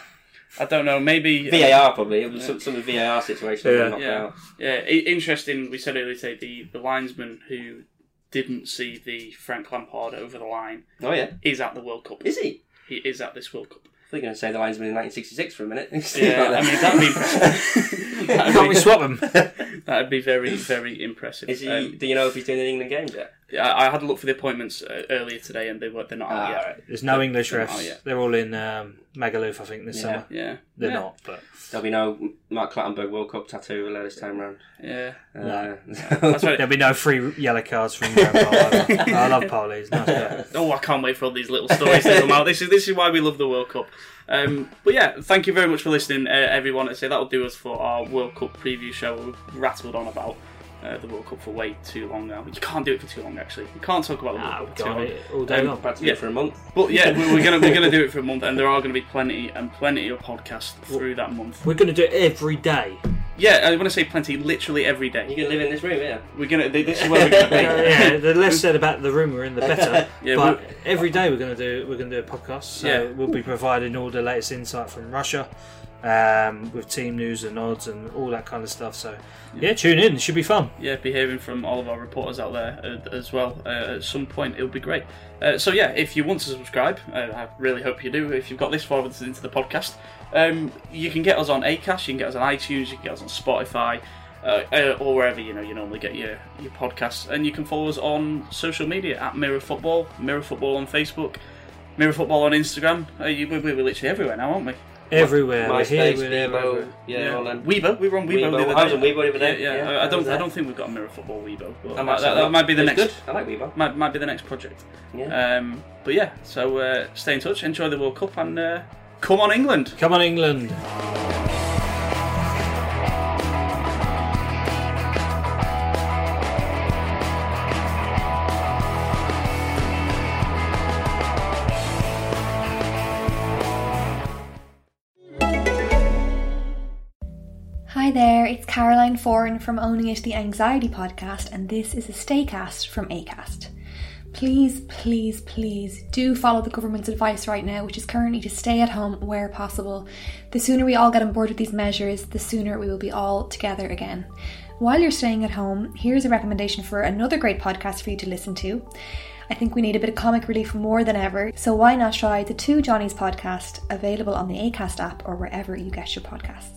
I don't know. Maybe VAR probably. It was some, some VAR situation. Yeah. Yeah. Yeah, yeah. I- interesting. We said earlier today the the linesman who didn't see the Frank Lampard over the line Oh yeah. is at the World Cup. Is he? He is at this World Cup. I think you're going to say the linesman in 1966 for a minute. Yeah, I mean that'd be impressive. Can't that'd, we swap them? that'd be very very impressive. Is he? Um, do you know if he's doing an England games yet? I, I had a look for the appointments uh, earlier today, and they were they're not out Ah, yet. right. There's no English Oh, refs. yeah. They're all in um, Magaluf, I think, this Yeah. summer. Yeah, They're yeah. not, but There'll be no Mark Clattenburg World Cup tattoo allowed this time round. Yeah, Uh, that's right. there'll be no free yellow cards from Grandpa. either. I love Paul. Nice guy. Oh, I can't wait for all these little stories to come out. This is this is why we love the World Cup. Um, but yeah, thank you very much for listening, uh, everyone. I say that'll do us for our World Cup preview show. We've rattled on about uh, the World Cup for way too long now. You can't do it for too long, actually. You can't talk about the Nah, World Cup for too long. it all day Um, long. About to Yeah. go for a month. But yeah, we- we're gonna we're gonna do it for a month, and there are going to be plenty and plenty of podcasts through that month. We're going to do it every day. Yeah, I want to say plenty, literally every day. You day. can live in this room, yeah. We're gonna. This is where we're gonna be. yeah, the less said about the room we're in, the better. Yeah, but every day we're going to do we're going to do a podcast. So Yeah. we'll be providing all the latest insight from Russia, um, with team news and odds and all that kind of stuff. So yeah, tune in. It should be fun. yeah, be hearing from all of our reporters out there uh, as well uh, at some point. It would be great. Uh, so yeah, if you want to subscribe, uh, I really hope you do. If you've got this far into the podcast, um, you can get us on Acast, you can get us on iTunes, you can get us on Spotify. Uh, uh, or wherever you know you normally get your, your podcasts, and you can follow us on social media at Mirror Football, Mirror Football on Facebook, Mirror Football on Instagram. Uh, you, we're, we're literally everywhere now, aren't we? Everywhere. Here. MySpace. Bebo, everywhere. yeah, all them. Weibo, we were on Weibo, Weibo. the other day. I was on Weibo the other day. Yeah, yeah. Yeah, I, don't, I don't think we've got a Mirror Football Weibo. But that, might that, that might be the next. good. I like Weibo. Might, might be the next project. Yeah. Um, but yeah, so uh, stay in touch, enjoy the World Cup, and uh, come on England. Come on, England. There, it's Caroline Foran from Owning It the Anxiety podcast, and this is a Staycast from ACAST. Please, please, please do follow the government's advice right now, which is currently to stay at home where possible. The sooner we all get on board with these measures, the sooner we will be all together again. While you're staying at home, here's a recommendation for another great podcast for you to listen to. I think we need a bit of comic relief more than ever, so why not try the Two Johnnies podcast, available on the ACAST app or wherever you get your podcasts.